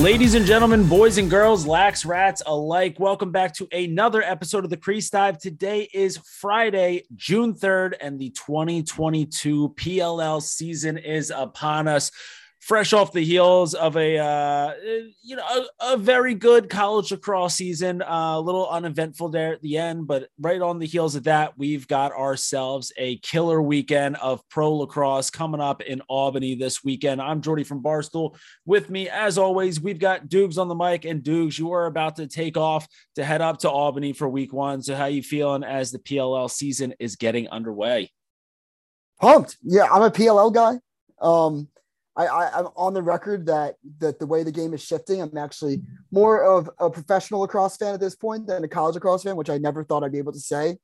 Ladies and gentlemen, boys and girls, lax rats alike, welcome back to another episode of the Crease Dive. Today is Friday, June 3rd, and the 2022 PLL season is upon us fresh off the heels of a uh, you know a, a, very good college lacrosse season uh, a little uneventful there at the end but right on the heels of that we've got ourselves a killer weekend of pro lacrosse coming up in albany this weekend. I'm jordy from barstool. With me as always we've got dukes on the mic. And dukes you are about to take off to head up to albany for week one. So how you feeling as the pll season is getting underway? Pumped. Yeah i'm a pll guy. Um I, I am on the record that that the way the game is shifting, I'm actually more of a professional lacrosse fan at this point than a college lacrosse fan, which I never thought I'd be able to say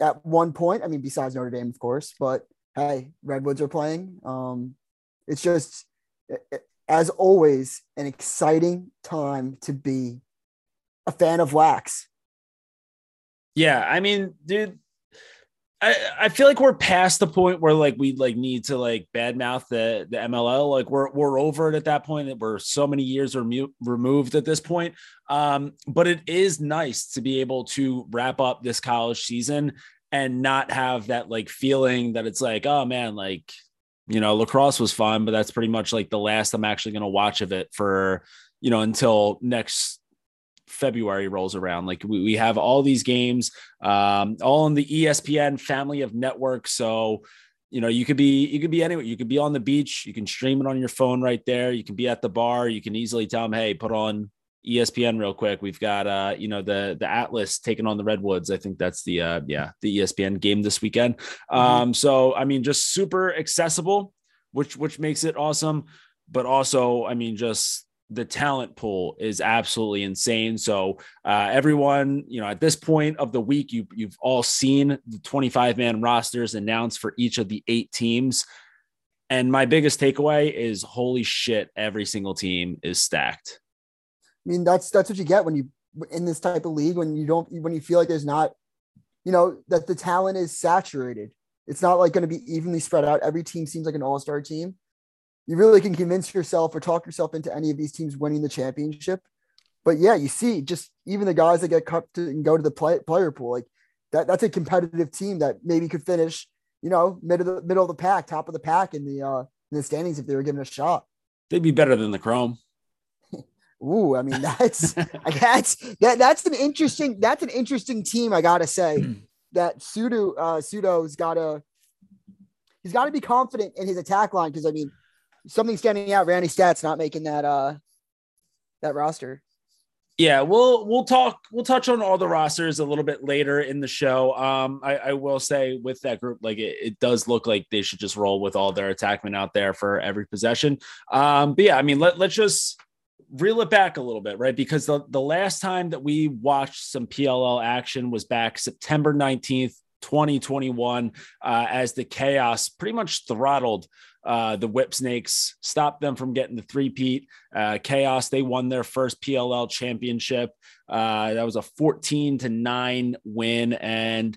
at one point. I mean, besides Notre Dame, of course, but hey, Redwoods are playing. Um, it's just as always an exciting time to be a fan of Lax. Yeah, I mean, dude, I, I feel like we're past the point where like we like need to like badmouth the the MLL. Like we're we're over it at that point. That we're so many years remo- removed at this point. Um, but it is nice to be able to wrap up this college season and not have that like feeling that it's like, oh man, like you know, lacrosse was fun, but that's pretty much like the last I'm actually going to watch of it for you know until next February rolls around. Like we, we have all these games, um, all in the ESPN family of networks. So, you know, you could be you could be anywhere. You could be on the beach. You can stream it on your phone right there. You can be at the bar. You can easily tell them, hey, put on ESPN real quick. We've got uh, you know, the the Atlas taking on the Redwoods. I think that's the uh yeah, the ESPN game this weekend. Mm-hmm. Um, so I mean, just super accessible, which which makes it awesome. But also, I mean, just the talent pool is absolutely insane. So uh, everyone, you know, at this point of the week, you you've all seen the 25 man rosters announced for each of the eight teams. And my biggest takeaway is holy shit, every single team is stacked. I mean, that's that's what you get when you in this type of league when you don't when you feel like there's not, you know, that the talent is saturated. It's not like going to be evenly spread out. Every team seems like an all-star team you really can convince yourself or talk yourself into any of these teams winning the championship. But yeah, you see, just even the guys that get cut to and go to the play, player pool, like that, that's a competitive team that maybe could finish, you know, middle of the middle of the pack, top of the pack in the uh in the standings if they were given a shot. They'd be better than the Chrome. Ooh, I mean that's that's that that's an interesting that's an interesting team. I gotta say that Pseudo uh Pseudo's gotta he's got to be confident in his attack line because I mean something standing out. Randy Staats not making that uh that roster. Yeah, we'll we'll talk we'll touch on all the rosters a little bit later in the show. Um, I, I will say with that group, like it, it, does look like they should just roll with all their attackmen out there for every possession. Um, but yeah, I mean let let's just reel it back a little bit, right? Because the, the last time that we watched some PLL action was back September 19th, 2021, uh, as the chaos pretty much throttled uh, the Whipsnakes, stopped them from getting the three-peat. Uh, Chaos, they won their first PLL championship. Uh, that was a 14 to 9 win. And,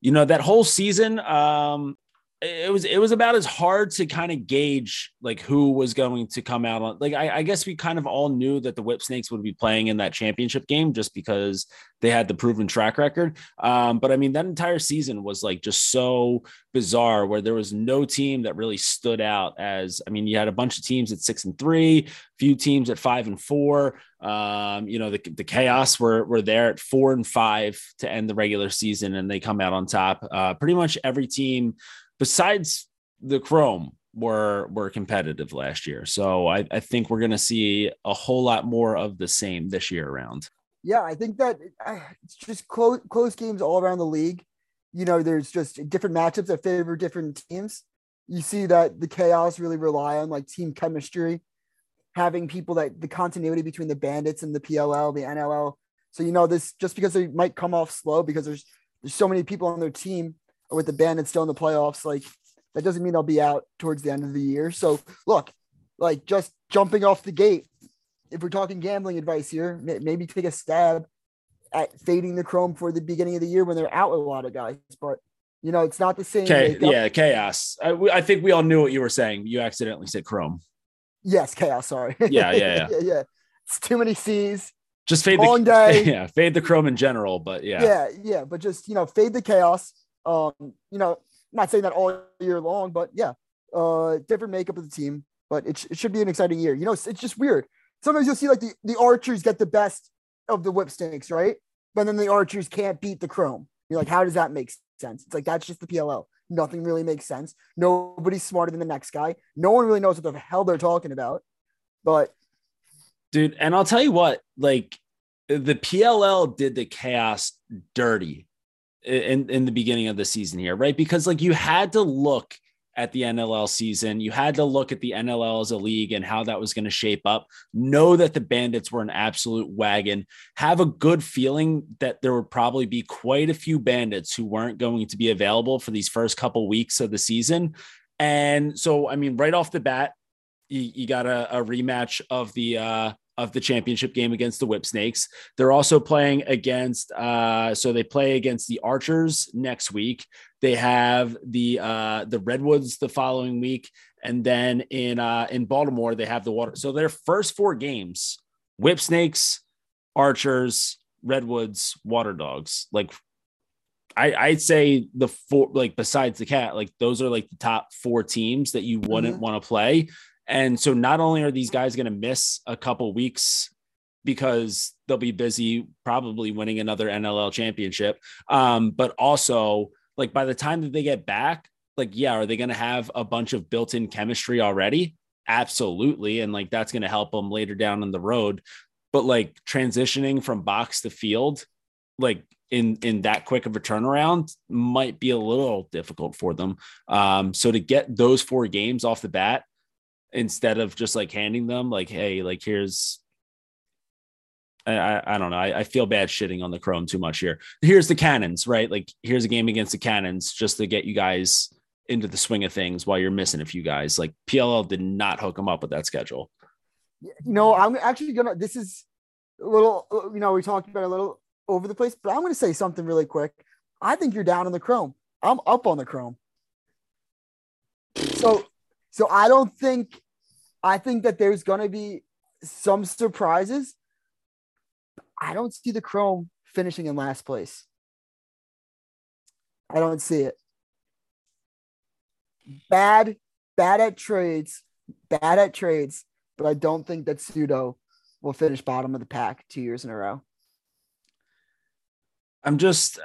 you know, that whole season, um, it was it was about as hard to kind of gauge like who was going to come out on like I, I, guess we kind of all knew that the whipsnakes would be playing in that championship game just because they had the proven track record. Um, but i mean that entire season was like just so bizarre where there was no team that really stood out as i mean you had a bunch of teams at six and three few teams at five and four. Um, you know the, the chaos were, were there at four and five to end the regular season and they come out on top. Uh, pretty much every team besides the Chrome were were competitive last year. So I, I think we're going to see a whole lot more of the same this year around. Yeah, I think that uh, it's just close close games all around the league. You know, there's just different matchups that favor different teams. You see that the chaos really rely on like team chemistry, having people that the continuity between the bandits and the PLL, the NLL. So you know this just because they might come off slow because there's there's so many people on their team with the Bandits still in the playoffs, like that doesn't mean they'll be out towards the end of the year. So look, like just jumping off the gate, if we're talking gambling advice here, maybe take a stab at fading the Chrome for the beginning of the year when they're out with a lot of guys. But you know, it's not the same. Yeah, chaos. I, I think we all knew what you were saying. You accidentally said Chrome. Yes, chaos. Sorry. Yeah, yeah, yeah. yeah, yeah. It's too many C's. Just fade Long the day. yeah, fade the chrome in general, but yeah. Yeah. yeah, But just you know, fade the chaos. Um, you know, not saying that all year long, but yeah, uh, different makeup of the team. But it, sh- it should be an exciting year. You know, it's, it's just weird. Sometimes you'll see like the, the archers get the best of the whip right? But then the archers can't beat the chrome. You're like, how does that make sense? It's like that's just the PLL. Nothing really makes sense. Nobody's smarter than the next guy. No one really knows what the hell they're talking about. But dude. And I'll tell you what, like the PLL did the chaos dirty in in the beginning of the season here, right? Because like you had to look at the NLL season, you had to look at the NLL as a league and how that was going to shape up. Know that the Bandits were an absolute wagon. Have a good feeling that there would probably be quite a few Bandits who weren't going to be available for these first couple weeks of the season. And so, I mean, right off the bat, you, you got a, a, rematch of the uh, of the championship game against the Whipsnakes. They're also playing against uh, so they play against the Archers next week. They have the uh, the Redwoods the following week, and then in uh, in Baltimore they have the Water. So their first four games: Whipsnakes, Archers, Redwoods, Waterdogs. Like I, I'd say the four, like besides the cat, like those are like the top four teams that you wouldn't mm-hmm. want to play. And so not only are these guys going to miss a couple weeks because they'll be busy probably winning another NLL championship, um, but also like by the time that they get back, like, yeah, are they going to have a bunch of built in chemistry already? Absolutely. And like that's going to help them later down in the road. But like transitioning from box to field, like in in that quick of a turnaround might be a little difficult for them. Um, so to get those four games off the bat instead of just like handing them like, hey, like here's I, I, don't know. I, I, feel bad shitting on the Chrome too much here. Here's the Cannons, right? Like here's a game against the Cannons just to get you guys into the swing of things while you're missing a few guys. Like PLL did not hook them up with that schedule. Know, I'm actually gonna. This is a little. Uh, you know, we talked about a little over the place, but I'm gonna say something really quick. I think you're down on the Chrome. I'm up on the Chrome. So, so I don't think I think that there's going to be some surprises. I don't see the Chrome finishing in last place. I don't see it. Bad, bad at trades, bad at trades, but I don't think that Pseudo will finish bottom of the pack two years in a row. I'm just,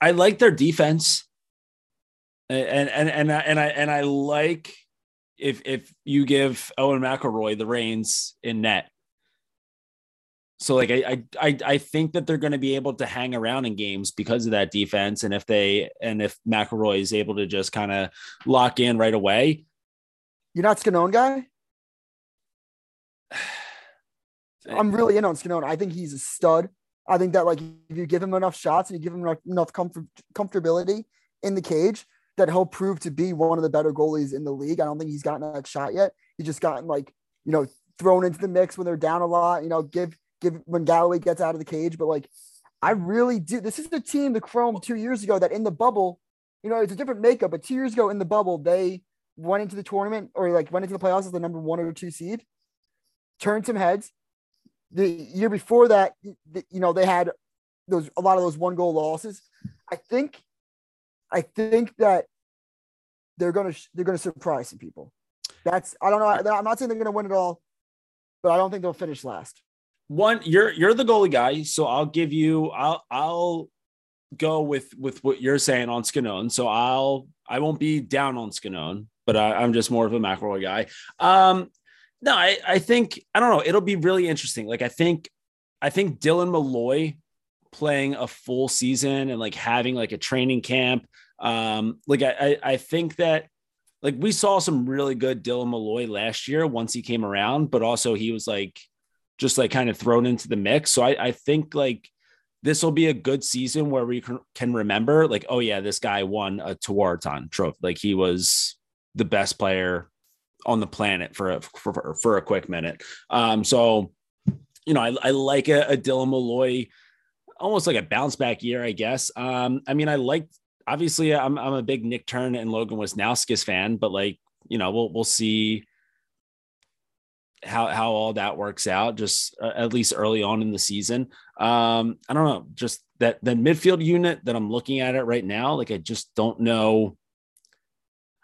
I like their defense, and and and I, and I and I like if if you give Owen McElroy the reins in net. So like I I I think that they're going to be able to hang around in games because of that defense, and if they and if McElroy is able to just kind of lock in right away. You're not Sconone guy. I'm really in on Sconone. I think he's a stud. I think that like if you give him enough shots and you give him enough comfort, comfortability in the cage, that he'll prove to be one of the better goalies in the league. I don't think he's gotten that shot yet. He's just gotten like, you know, thrown into the mix when they're down a lot, you know, give give when Galloway gets out of the cage. But like I really do this is the team, the Chrome two years ago that in the bubble, you know, it's a different makeup, but two years ago in the bubble, they went into the tournament or like went into the playoffs as the number one or two seed, turned some heads. The year before that, you know, they had those a lot of those one goal losses. I think I think that they're gonna they're gonna surprise some people. That's I don't know. I'm not saying they're gonna win it all, but I don't think they'll finish last. One, you're you're the goalie guy, so I'll give you. I'll I'll go with with what you're saying on Sconone. So I'll I won't be down on Sconone, but I, am just more of a McElroy guy. Um, no, I I think I don't know. It'll be really interesting. Like I think I think Dylan Molloy playing a full season and like having like a training camp. Um, like I, I think that like we saw some really good Dylan Molloy last year once he came around, but also he was like just like kind of thrown into the mix. So I, I think like this will be a good season where we can remember like, oh yeah, this guy won a Tewaaraton trophy. Like he was the best player on the planet for a, for, for a quick minute. Um, so, you know, I, I like a, a Dylan Molloy almost like a bounce back year, I guess. Um, I mean, I like obviously I'm I'm a big Nick Turn and Logan Wisnauskas fan, but like, you know, we'll we'll see how how all that works out, just uh, at least early on in the season. Um, I don't know, just that the midfield unit that I'm looking at it right now, like I just don't know.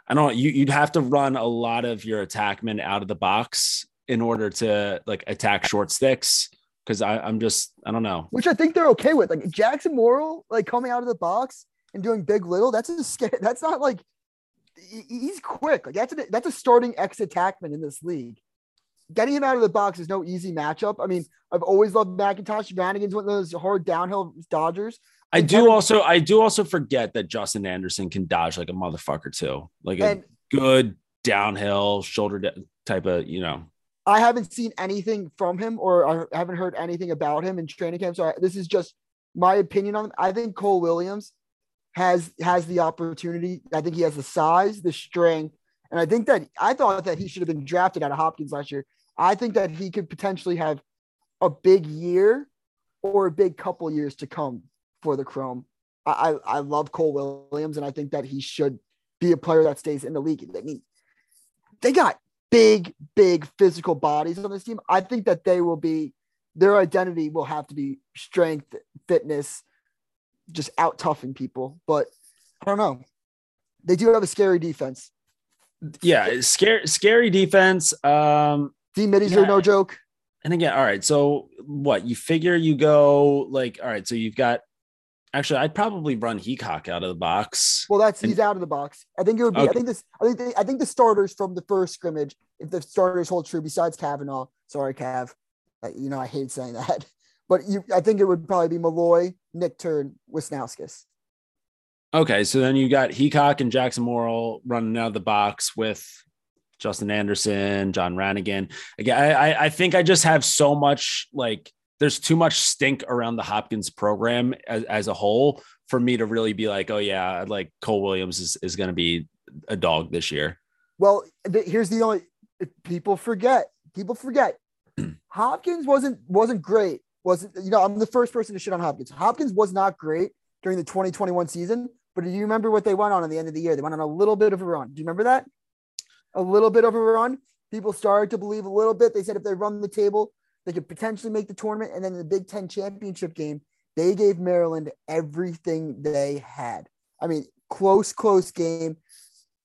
I don't. You you'd have to run a lot of your attackmen out of the box in order to like attack short sticks because I'm just I don't know. Which I think they're okay with. Like Jackson Morrill, like coming out of the box and doing big little. That's a scare. That's not like he's quick. Like that's a that's a starting ex attackman in this league. Getting him out of the box is no easy matchup. I mean, I've always loved McIntosh. Ranagan's one of those hard downhill dodgers. I do Kevin, also I do also forget that Justin Anderson can dodge like a motherfucker too, like a and, good downhill shoulder type of you know. I haven't seen anything from him, or I haven't heard anything about him in training camp. So I, this is just my opinion on him. I think Cole Williams has has the opportunity. I think he has the size, the strength, and I think that I thought that he should have been drafted out of Hopkins last year. I think that he could potentially have a big year or a big couple years to come for the Chrome. I, I, I love Cole Williams, and I think that he should be a player that stays in the league. I mean, they got big, big physical bodies on this team. I think that they will be their identity will have to be strength, fitness, just out toughing people. But I don't know. They do have a scary defense. Yeah, scary, scary defense. Um, D middies yeah. are no joke. And again, all right. So what you figure you go like, all right. So you've got actually, I'd probably run Heacock out of the box. Well, that's and, he's out of the box. I think it would be. Okay. I think this. I think. They, I think the starters from the first scrimmage, if the starters hold true, besides Kavanaugh. Sorry, Cav. You know I hate saying that, but you. I think it would probably be Molloy, Nick Turn, Wisnauskas. Okay, so then you got Heacock and Jackson Morrill running out of the box with Justin Anderson, John Ranagan. Again, I, I think I just have so much like there's too much stink around the Hopkins program as, as a whole for me to really be like, oh yeah, like Cole Williams is, is going to be a dog this year. Well, th- here's the only people forget. People forget. Hopkins wasn't wasn't great. Wasn't you know? I'm the first person to shit on Hopkins. Hopkins was not great during the 2021 season. But do you remember what they went on at the end of the year? They went on a little bit of a run. Do you remember that? a little bit of a run. People started to believe a little bit. They said if they run the table, they could potentially make the tournament. And then in the Big Ten championship game, they gave Maryland everything they had. I mean, close, close game.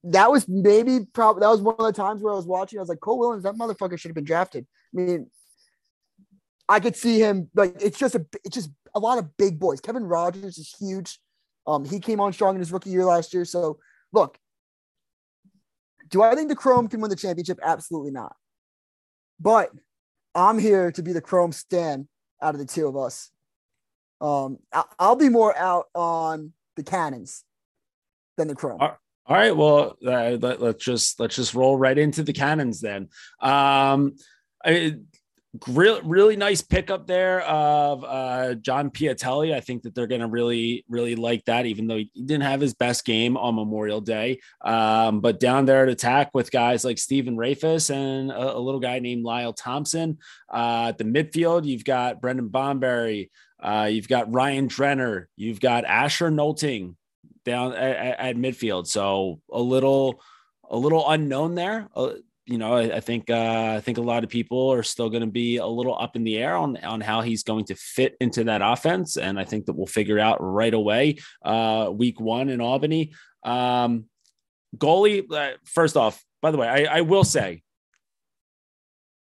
That was maybe probably that was one of the times where I was watching. I was like, Cole Williams, that motherfucker should have been drafted. I mean, I could see him like it's just a it's just a lot of big boys. Kevin Rogers is huge. Um, he came on strong in his rookie year last year. So look, do I think the Chrome can win the championship? Absolutely not. But I'm here to be the Chrome stand out of the two of us. Um, I'll be more out on the Cannons than the Chrome. All right. Well, uh, let, us just let's just roll right into the Cannons then. Um, I, really really nice pickup there of uh, John Piatelli. I think that they're going to really really like that, even though he didn't have his best game on Memorial Day. Um, but down there at attack with guys like Stephen Rehfuss and a, a, little guy named Lyle Thompson. Uh, at the midfield, you've got Brendan Bomberry. Uh, you've got Ryan Drenner. You've got Asher Nolting down at, at midfield. So a little a little unknown there. Uh, you know, I, I think uh, I think a lot of people are still going to be a little up in the air on on how he's going to fit into that offense, and I think that we'll figure out right away. Uh, week one in Albany, um, goalie. Uh, first off, by the way, I, I will say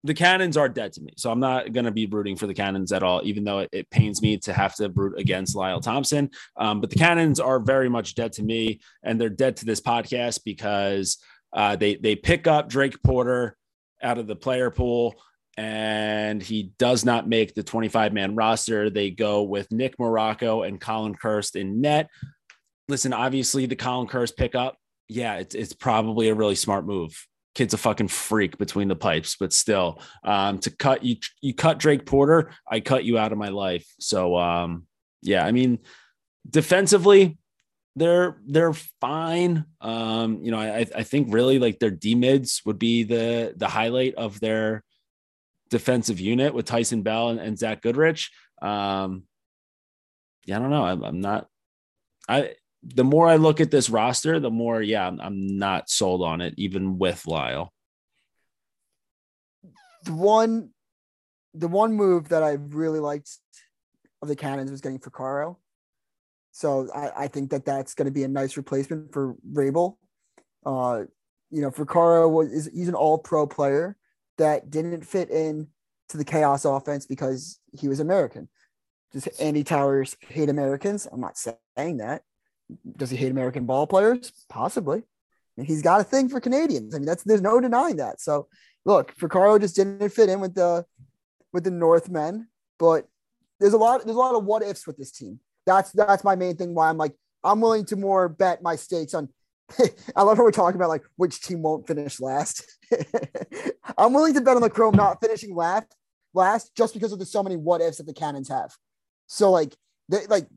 the Cannons are dead to me. So I'm not going to be rooting for the Cannons at all, even though it, it, pains me to have to root against Lyle Thompson. Um, but the Cannons are very much dead to me, and they're dead to this podcast because uh, they they pick up Drake Porter out of the player pool, and he does not make the 25 man roster. They go with Nick Marrocco and Colin Kirst in net. Listen, obviously the Colin Kirst pickup, yeah, it's it's probably a really smart move. Kid's a fucking freak between the pipes, but still, um, to cut you you cut Drake Porter, I cut you out of my life. So um, yeah, I mean, defensively, they're they're fine. Um, you know, I I think really like their D mids would be the the highlight of their defensive unit with Tyson Bell and, and Zach Goodrich. Um, yeah, I don't know. I'm, I'm not. I the more I look at this roster, the more yeah, I'm, I'm not sold on it, even with Lyle. the one the one move that I really liked of the Cannons was getting Furcaro. So I, I think that that's going to be a nice replacement for Rabil. Uh, you know, Furcaro was is, he's an all pro player that didn't fit in to the chaos offense because he was American. Does Andy Towers hate Americans? I'm not saying that. Does he hate American ball players? Possibly. He's got a thing for Canadians. I mean, that's there's no denying that. So look, Furcaro just didn't fit in with the with the Northmen, but there's a lot there's a lot of what ifs with this team. That's that's my main thing why I'm like I'm willing to more bet my stakes on I love how we're talking about like which team won't finish last. I'm willing to bet on the Chrome not finishing last, last just because of the so many what ifs that the Cannons have. So like they like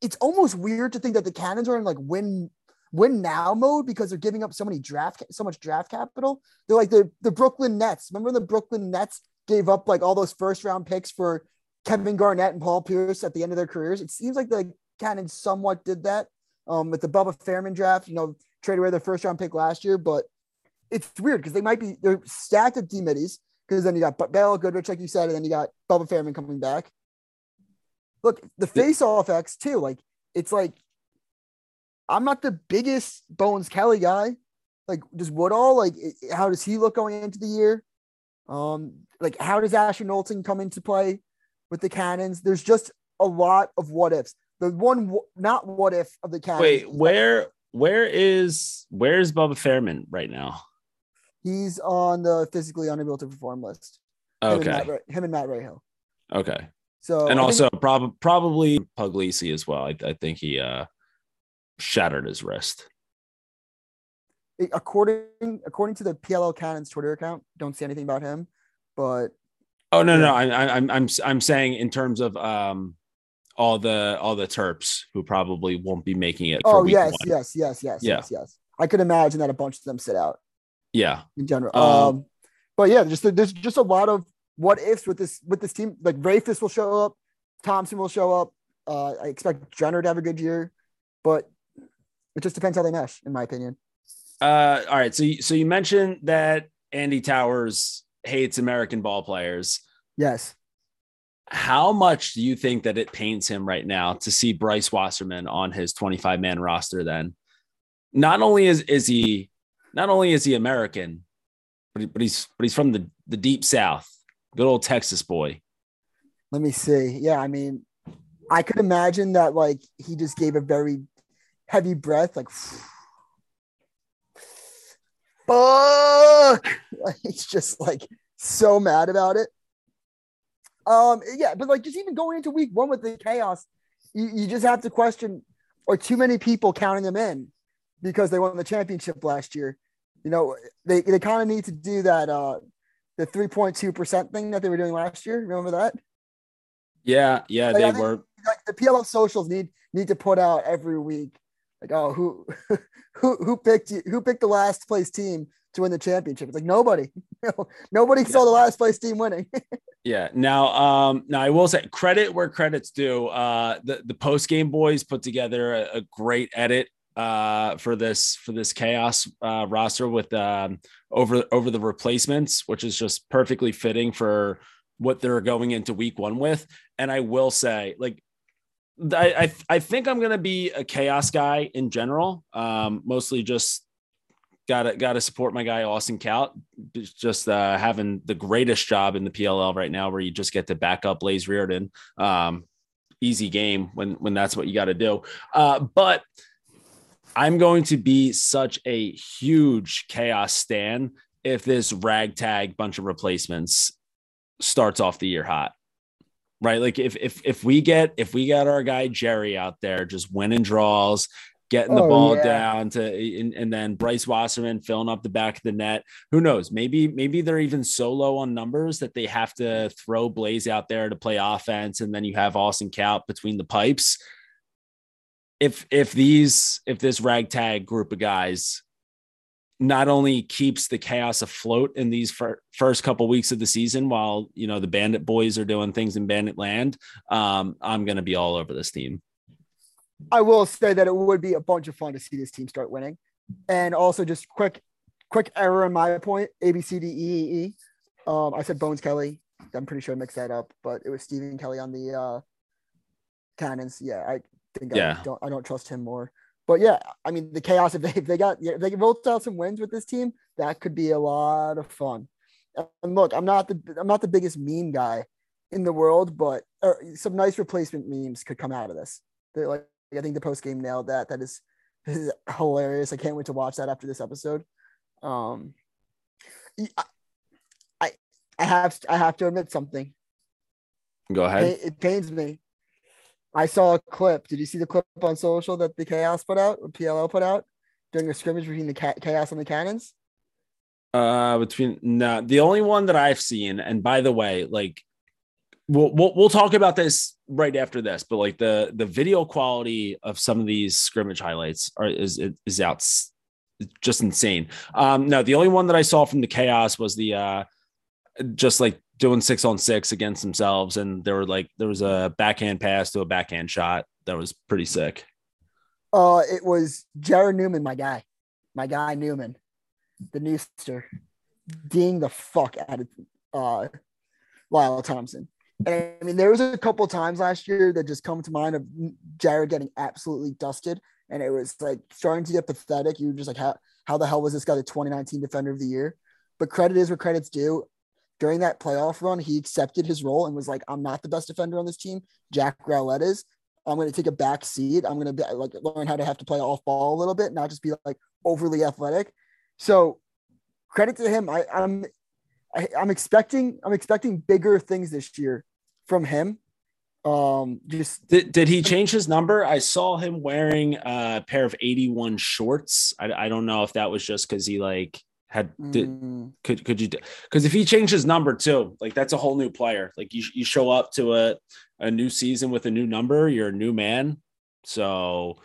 it's almost weird to think that the Cannons are in like win win now mode because they're giving up so many draft so much draft capital. They're like the the Brooklyn Nets. Remember the Brooklyn Nets gave up like all those first round picks for Kevin Garnett and Paul Pierce at the end of their careers. It seems like the Cannon somewhat did that um, with the Bubba Fairman draft. You know, trade away their first round pick last year, but it's weird because they might be they're stacked at D middies because then you got Bell Goodrich, like you said, and then you got Bubba Fairman coming back. Look, the face off X too, like it's like I'm not the biggest Bones Kelly guy. Like, does Woodall like how does he look going into the year? Um, like how does Asher Nolting come into play with the Cannons? There's just a lot of what ifs. The one not what if of the Cannons. Wait, where where is where's Bubba Fairman right now? He's on the physically unable to perform list. Okay. Him and Matt, him and Matt Rahill. Okay. So and I also think, prob- probably Puglisi as well. I, I think he uh shattered his wrist. according according to the PLL Cannons Twitter account, don't see anything about him, but Oh no, Yeah. no, I, I, I'm I'm I'm saying in terms of um all the all the Terps who probably won't be making it. For oh week yes, one. yes, yes, yes, Yeah. yes, yes. I could imagine that a bunch of them sit out yeah, in general. Um, Um, but yeah, just there's just a lot of what ifs with this with this team. Like Rehfuss will show up, Thompson will show up. Uh, I expect Jenner to have a good year, but it just depends how they mesh, in my opinion. Uh, all right. So, you, so you mentioned that Andy Towers hates American ball players. Yes. How much do you think that it pains him right now to see Bryce Wasserman on his 25 man roster? Then, not only is is he not only is he American, but, he, but he's but he's from the the deep South, good old Texas boy. Let me see. Yeah, I mean, I could imagine that like he just gave a very heavy breath, like fuck. Like, he's just like so mad about it. Um, yeah, but like just even going into week one with the chaos, you, you just have to question are too many people counting them in because they won the championship last year. You know, they, they kind of need to do that uh the 3.2% thing that they were doing last year. Remember that? Yeah, yeah, Like, they were. like the PLL socials need need to put out every week. Like, oh, who who who picked you, who picked the last place team to win the championship? It's like nobody. nobody saw the last place team winning. Yeah. Now, um, now I will say credit where credit's due. Uh, the the post game boys put together a, a great edit uh for this for this chaos uh roster with um over over the replacements which is just perfectly fitting for what they're going into week one with and i will say like i i, I think i'm gonna be a chaos guy in general um mostly just gotta gotta support my guy austin Kaut just uh, having the greatest job in the PLL right now, where you just get to back up Blaze Riorden. Um, easy game when when that's what you got to do. Uh, but I'm going to be such a huge chaos stan if this ragtag bunch of replacements starts off the year hot. Right, like if if if we get if we got our guy Jerry out there just winning draws, getting the Oh, ball yeah. down to and, and then Bryce Wasserman filling up the back of the net. Who knows? Maybe maybe they're even so low on numbers that they have to throw Blaze out there to play offense, and then you have Austin Kaut between the pipes. If if these if this ragtag group of guys not only keeps the chaos afloat in these fir- first couple weeks of the season while you know the bandit boys are doing things in bandit land um i'm gonna be all over this team I will say that it would be a bunch of fun to see this team start winning. And also just quick, quick error in my point, A B C D E E E. Um, I said Bones Kelly. I'm pretty sure I mixed that up, but it was Stephen Kelly on the uh, Cannons. Yeah, I think Yeah. I don't I don't trust him more. But yeah, I mean the chaos if they if they got if they can roll out some wins with this team, that could be a lot of fun. And look, I'm not the I'm not the biggest meme guy in the world, but some nice replacement memes could come out of this. They're like I think the post game nailed that. That is, is hilarious. I can't wait to watch that after this episode. Um, I, I I have I have to admit something. Go ahead. It, it pains me. I saw a clip. Did you see the clip on social that the Chaos put out, or PLL put out during a scrimmage between the Chaos and the Cannons? Uh, between no, the only one that I've seen, and by the way, like we'll, we'll we'll talk about this right after this, but like the the video quality of some of these scrimmage highlights are is is out just insane. Um, no, the only one that I saw from the chaos was the uh, just like doing six on six against themselves, and there were like there was a backhand pass to a backhand shot that was pretty sick. Uh, it was Jarrod Neumann, my guy, my guy Neumann, the Newster, ding the fuck out of uh, Lyle Thompson. And I mean, there was a couple times last year that just come to mind of Jared getting absolutely dusted, and it was like starting to get pathetic. You were just like, how how the hell was this guy the 2019 Defender of the Year? But credit is where credit's due. During that playoff run, he accepted his role and was like, "I'm not the best defender on this team. Jack Rowlett is. I'm going to take a back seat. I'm going to be like learn how to have to play off ball a little bit, not just be like overly athletic." So credit to him. I, I'm I, I'm expecting I'm expecting bigger things this year from him. Um, just Did, did he change his number? I saw him wearing a pair of 81 shorts. I, I don't know if that was just because he like had did, mm, could could you because if he changed his number too, like that's a whole new player. Like you you show up to a a new season with a new number, you're a new man. So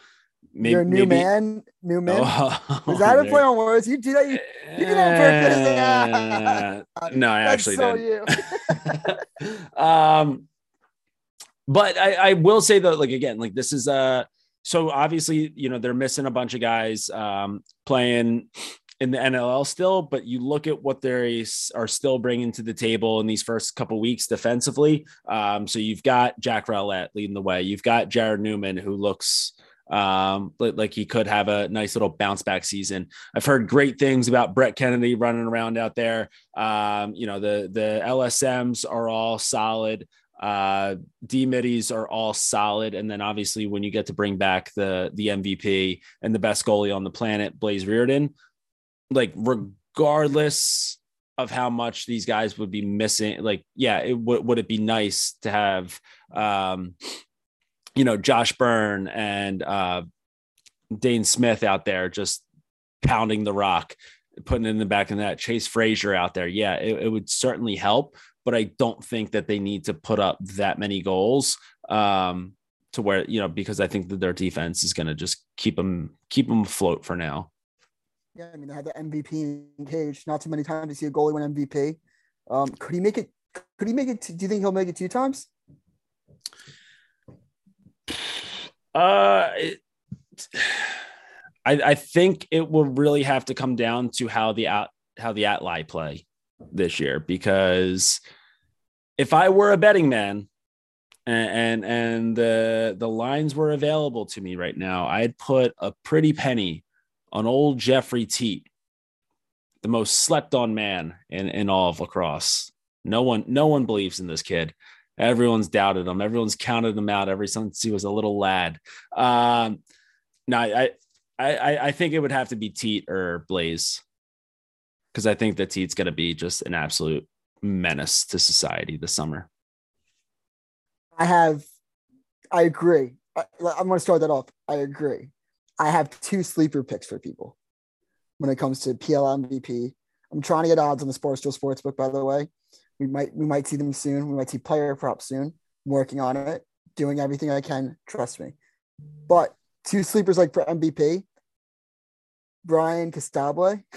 maybe you're a new maybe, man, new man. Oh, Was that a play on words? You do that. You, you did that on purpose. Uh, no, I actually so you. um, but I, I will say though, like again, like this is uh so obviously, you know, they're missing a bunch of guys um playing in the NLL still, but you look at what they are still bringing to the table in these first couple weeks defensively. Um, so you've got Jack Rowlett leading the way. You've got Jarrod Neumann, who looks um, like, he could have a nice little bounce back season. I've heard great things about Brett Kennedy running around out there. Um, you know, the the LSMs are all solid. Uh, D middies are all solid, and then obviously when you get to bring back the the MVP and the best goalie on the planet, Blaze Riorden, like regardless of how much these guys would be missing, like yeah, it would would it be nice to have um, you know, Josh Byrne and uh, Dane Smith out there just pounding the rock, putting in the back of that. Chase Fraser out there. Yeah, it, it would certainly help, but I don't think that they need to put up that many goals um, to where, you know, because I think that their defense is going to just keep them, keep them afloat for now. Yeah, I mean, they had the MVP in cage. Not too many times you see a goalie win MVP. Um, could he make it? Could he make it? Do you think he'll make it two times? Uh, it, I, I think it will really have to come down to how the out how the Atli play this year because if I were a betting man and and, and the the lines were available to me right now, I'd put a pretty penny on old Jeffrey Teat, the most slept on man in, in all of lacrosse. No one no one believes in this kid. Everyone's doubted him. Everyone's counted him out ever since he was a little lad. Um, no, I, I, I think it would have to be Teat or Blaze because I think that Teat's going to be just an absolute menace to society this summer. I have. I agree. I, I'm going to start that off. I agree. I have two sleeper picks for people when it comes to PL MVP. I'm trying to get odds on the Sportsville Sportsbook, by the way. We might we might see them soon. We might see player props soon. I'm working on it, doing everything I can. Trust me. But two sleepers like for MVP, Bryan Costabile.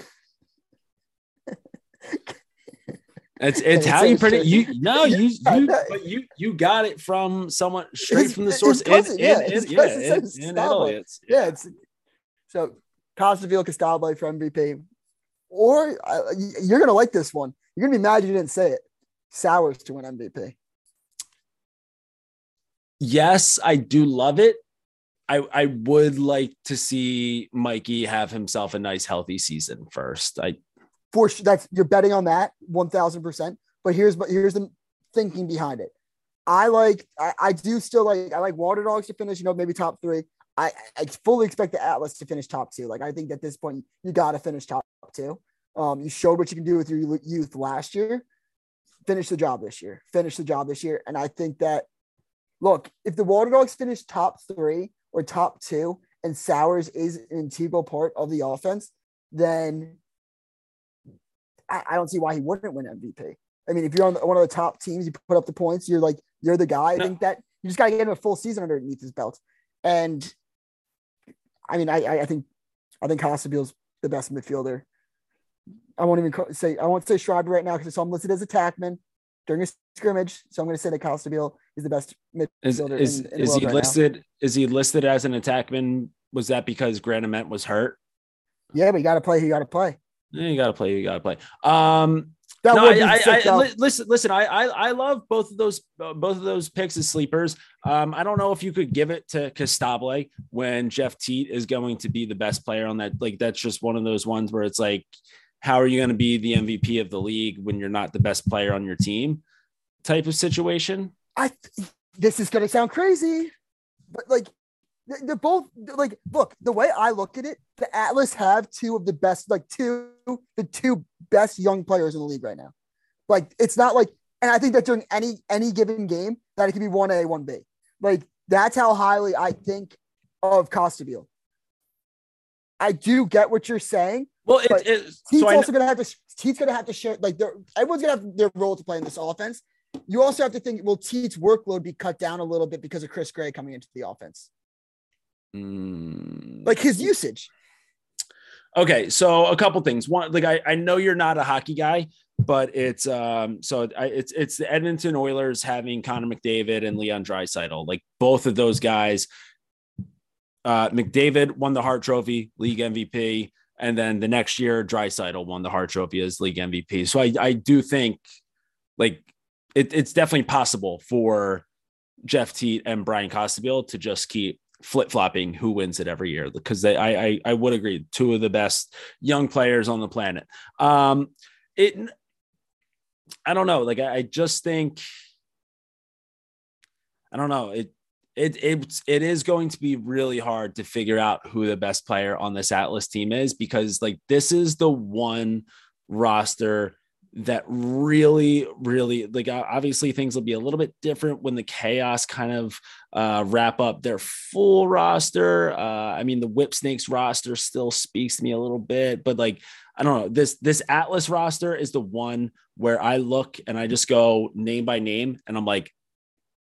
It's it's It's how you predict you no you you but you you got it from someone straight from the source cousin, yeah, in- yeah, cousin in- says in Costabile. Italy. It's- Yeah, it's so Costaville Costabile for MVP. or uh, you're gonna like this one. You're gonna be mad you didn't say it. Sowers to win MVP. Yes, I do love it. I I would like to see Mikey have himself a nice healthy season first. I for sure that's you're betting on that one thousand percent. But here's but here's the thinking behind it. I like I, I do still like I like Waterdogs to finish, you know, maybe top three. I, I fully expect the Atlas to finish top two. Like I think at this point you got to finish top two. Um, you showed what you can do with your youth last year. Finish the job this year. Finish the job this year. And I think that look, if the Waterdogs finish top three or top two, and Sowers is an integral part of the offense, then I, I don't see why he wouldn't win MVP. I mean, if you're on one of the top teams, you put up the points, you're like, you're the guy. I think that you just got to get him a full season underneath his belt. And I mean, I, I think, I think Costabile's the best midfielder. I won't even say, I won't say Schreiber right now because I'm listed as attackman during a scrimmage. So I'm going to say that Costabile is the best midfielder. Is, is, in, in is he right listed? Now. Is he listed as an attackman? Was that because Grant was hurt? Yeah, but you got to play. You got to play. You got to play. You got to play. Um, that no, I, I, I, listen, listen. I, I, I love both of those, uh, both of those picks as sleepers. Um, I don't know if you could give it to Costabile when Jeff Teat is going to be the best player on that. Like that's just one of those ones where it's like, how are you going to be the MVP of the league when you're not the best player on your team? Type of situation. I. This is going to sound crazy, but like they're both like look the way i look at it the atlas have two of the best like two the two best young players in the league right now like it's not like and i think that during any any given game that it could be 1a 1b like that's how highly i think of costabile i do get what you're saying well it, it, he's so also gonna have to he's gonna have to share like everyone's gonna have their role to play in this offense you also have to think will Teat's workload be cut down a little bit because of Chris Gray coming into the offense? Mm. Like his usage. Okay, so a couple things. One, like I, I know you're not a hockey guy, but it's um so I, it's it's the Edmonton Oilers having Connor McDavid and Leon Draisaitl. Like both of those guys. Uh, McDavid won the Hart Trophy, league MVP, and then the next year Draisaitl won the Hart Trophy as league MVP. So I I do think like it, it's definitely possible for Jeff Teat and Bryan Costabile to just keep flip flopping who wins it every year because they, I, I, I would agree two of the best young players on the planet. Um, it, I don't know. Like I, I just think, I don't know. It, it, it, it is going to be really hard to figure out who the best player on this Atlas team is because like this is the one roster that really, really like obviously things will be a little bit different when the chaos kind of uh, wrap up their full roster. Uh, I mean, the Whipsnakes roster still speaks to me a little bit, but like I don't know this this Atlas roster is the one where I look and I just go name by name, and I'm like,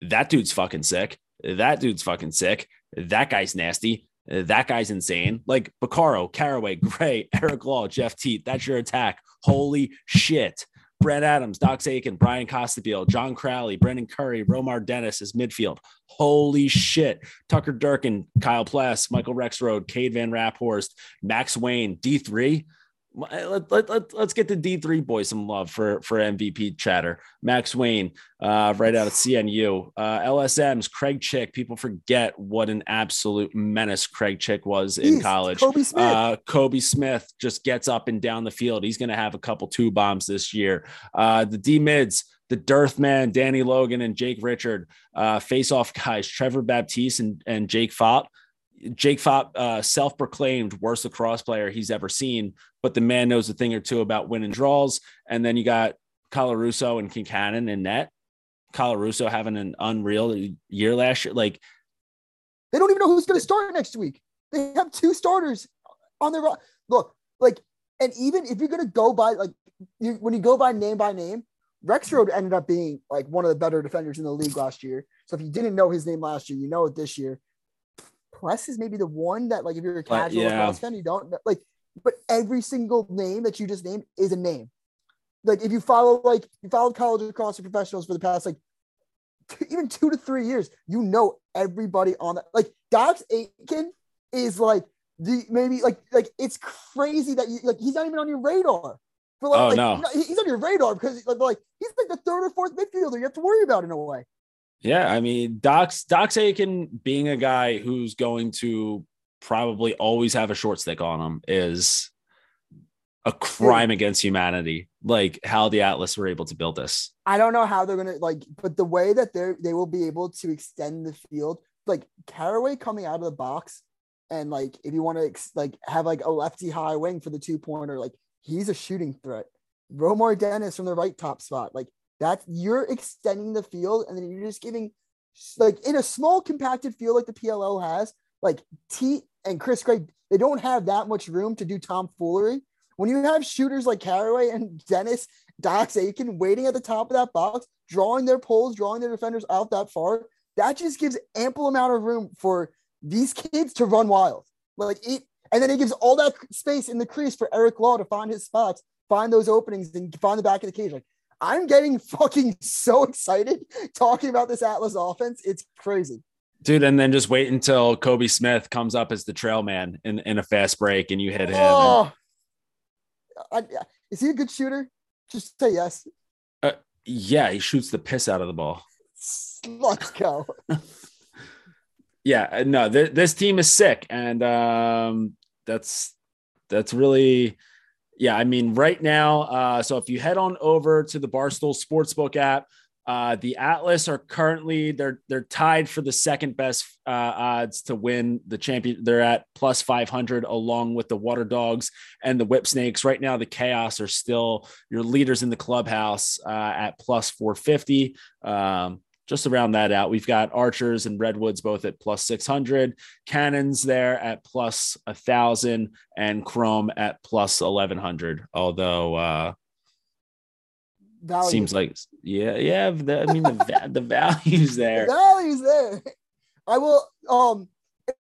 that dude's fucking sick. That dude's fucking sick. That guy's nasty. That guy's insane. Like Baccaro, Caraway, Gray, Eric Law, Jeff Teat. That's your attack. Holy shit. Brett Adams, Dox Aitken, Bryan Costabile, John Crowley, Brendan Curry, Romar Dennis is midfield. Holy shit. Tucker Durkin, Kyle Pless, Michael Rexrode, Cade Van Raphorst, Max Wayne, D3 let, let, let, us get the D3 boys some love for, for MVP chatter. Max Wayne, uh, right out of CNU. Uh, LSM's Craig Chick. People forget what an absolute menace Craig Chick was in college. Kobe Smith. Uh, Kobe Smith just gets up and down the field. He's going to have a couple two bombs this year. Uh, the D mids, the Dearth Man, Danny Logan, and Jake Richard, uh, face off guys, Trevor Baptiste and, and Jake Fopp. Jake Fopp, uh, self-proclaimed worst lacrosse player he's ever seen, but the man knows a thing or two about winning draws. And then you got Colarusso and Concannon in net. Colarusso having an unreal year last year. Like they don't even know who's going to start next week. They have two starters on their look. Like, and even if you're going to go by like you, when you go by name by name, Rexrode ended up being like one of the better defenders in the league last year. So if you didn't know his name last year, you know it this year. Plus is maybe the one that like if you're a casual yeah. lacrosse fan, you don't like. But every single name that you just named is a name. Like if you follow like you followed college lacrosse professionals for the past like two, even two to three years, you know everybody on that. Like Dox Aitken is like the maybe like like it's crazy that you like he's not even on your radar. For like, oh like, no, he's on your radar because like, like he's like the third or fourth midfielder you have to worry about in a way. Yeah, I mean Dox Dox Aiken being a guy who's going to probably always have a short stick on him is a crime against humanity. Like how the Atlas were able to build this. I don't know how they're gonna like, but the way that they're they will be able to extend the field, like Caraway coming out of the box, and like if you want to like have like a lefty high wing for the two pointer, like he's a shooting threat. Romar Dennis from the right top spot, like that you're extending the field, and then you're just giving like in a small compacted field like the PLL has, like T and Chris Gray, they don't have that much room to do tomfoolery. When you have shooters like Caraway and Dennis, Dox Aiken waiting at the top of that box, drawing their poles, drawing their defenders out that far, that just gives ample amount of room for these kids to run wild. Like it, and then it gives all that space in the crease for Eric Law to find his spots, find those openings, and find the back of the cage. Like I'm getting fucking so excited talking about this Atlas offense. It's crazy. Dude, and then just wait until Kobe Smith comes up as the trail man in, in a fast break and you hit him. Oh. I, is he a good shooter? Just say yes. Uh, yeah, he shoots the piss out of the ball. Let's go. yeah, uh, no, th- this team is sick, and um, that's that's really yeah. I mean, right now, uh, so if you head on over to the Barstool Sportsbook app, uh, the Atlas are currently they're they're tied for the second best uh, odds to win the champion. They're at plus five hundred, along with the Waterdogs and the Whipsnakes. Right now, the Chaos are still your leaders in the clubhouse uh, at plus four fifty. Um, just to round that out, we've got Archers and Redwoods both at plus six hundred, Cannons there at plus a thousand, and Chrome at plus eleven hundred. Although uh, value. Seems like yeah, yeah. The, I mean the the values there. The values there. I will. Um,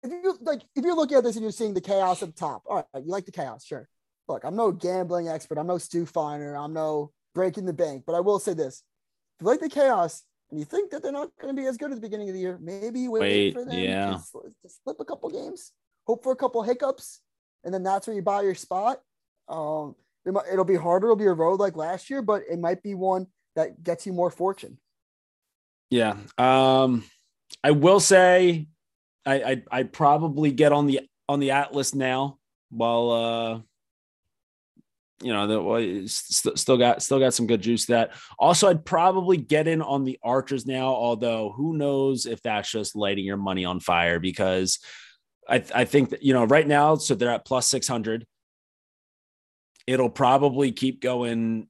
if you like, if you're looking at this and you're seeing the chaos at the top, all right, you like the chaos, sure. Look, I'm no gambling expert. I'm no Stu Feiner. I'm no breaking the bank. But I will say this: if you like the chaos and you think that they're not going to be as good at the beginning of the year, maybe wait, wait for them yeah. to, to flip a couple games, hope for a couple hiccups, and then that's where you buy your spot. Um, it might, it'll be harder. It'll be a road like last year, but it might be one that gets you more fortune. Yeah. Um, I will say I, I I probably get on the on the Atlas now while uh you know st- still got still got some good juice that. Also I'd probably get in on the archers now although who knows if that's just lighting your money on fire because I I think that you know right now so they're at plus 600 it'll probably keep going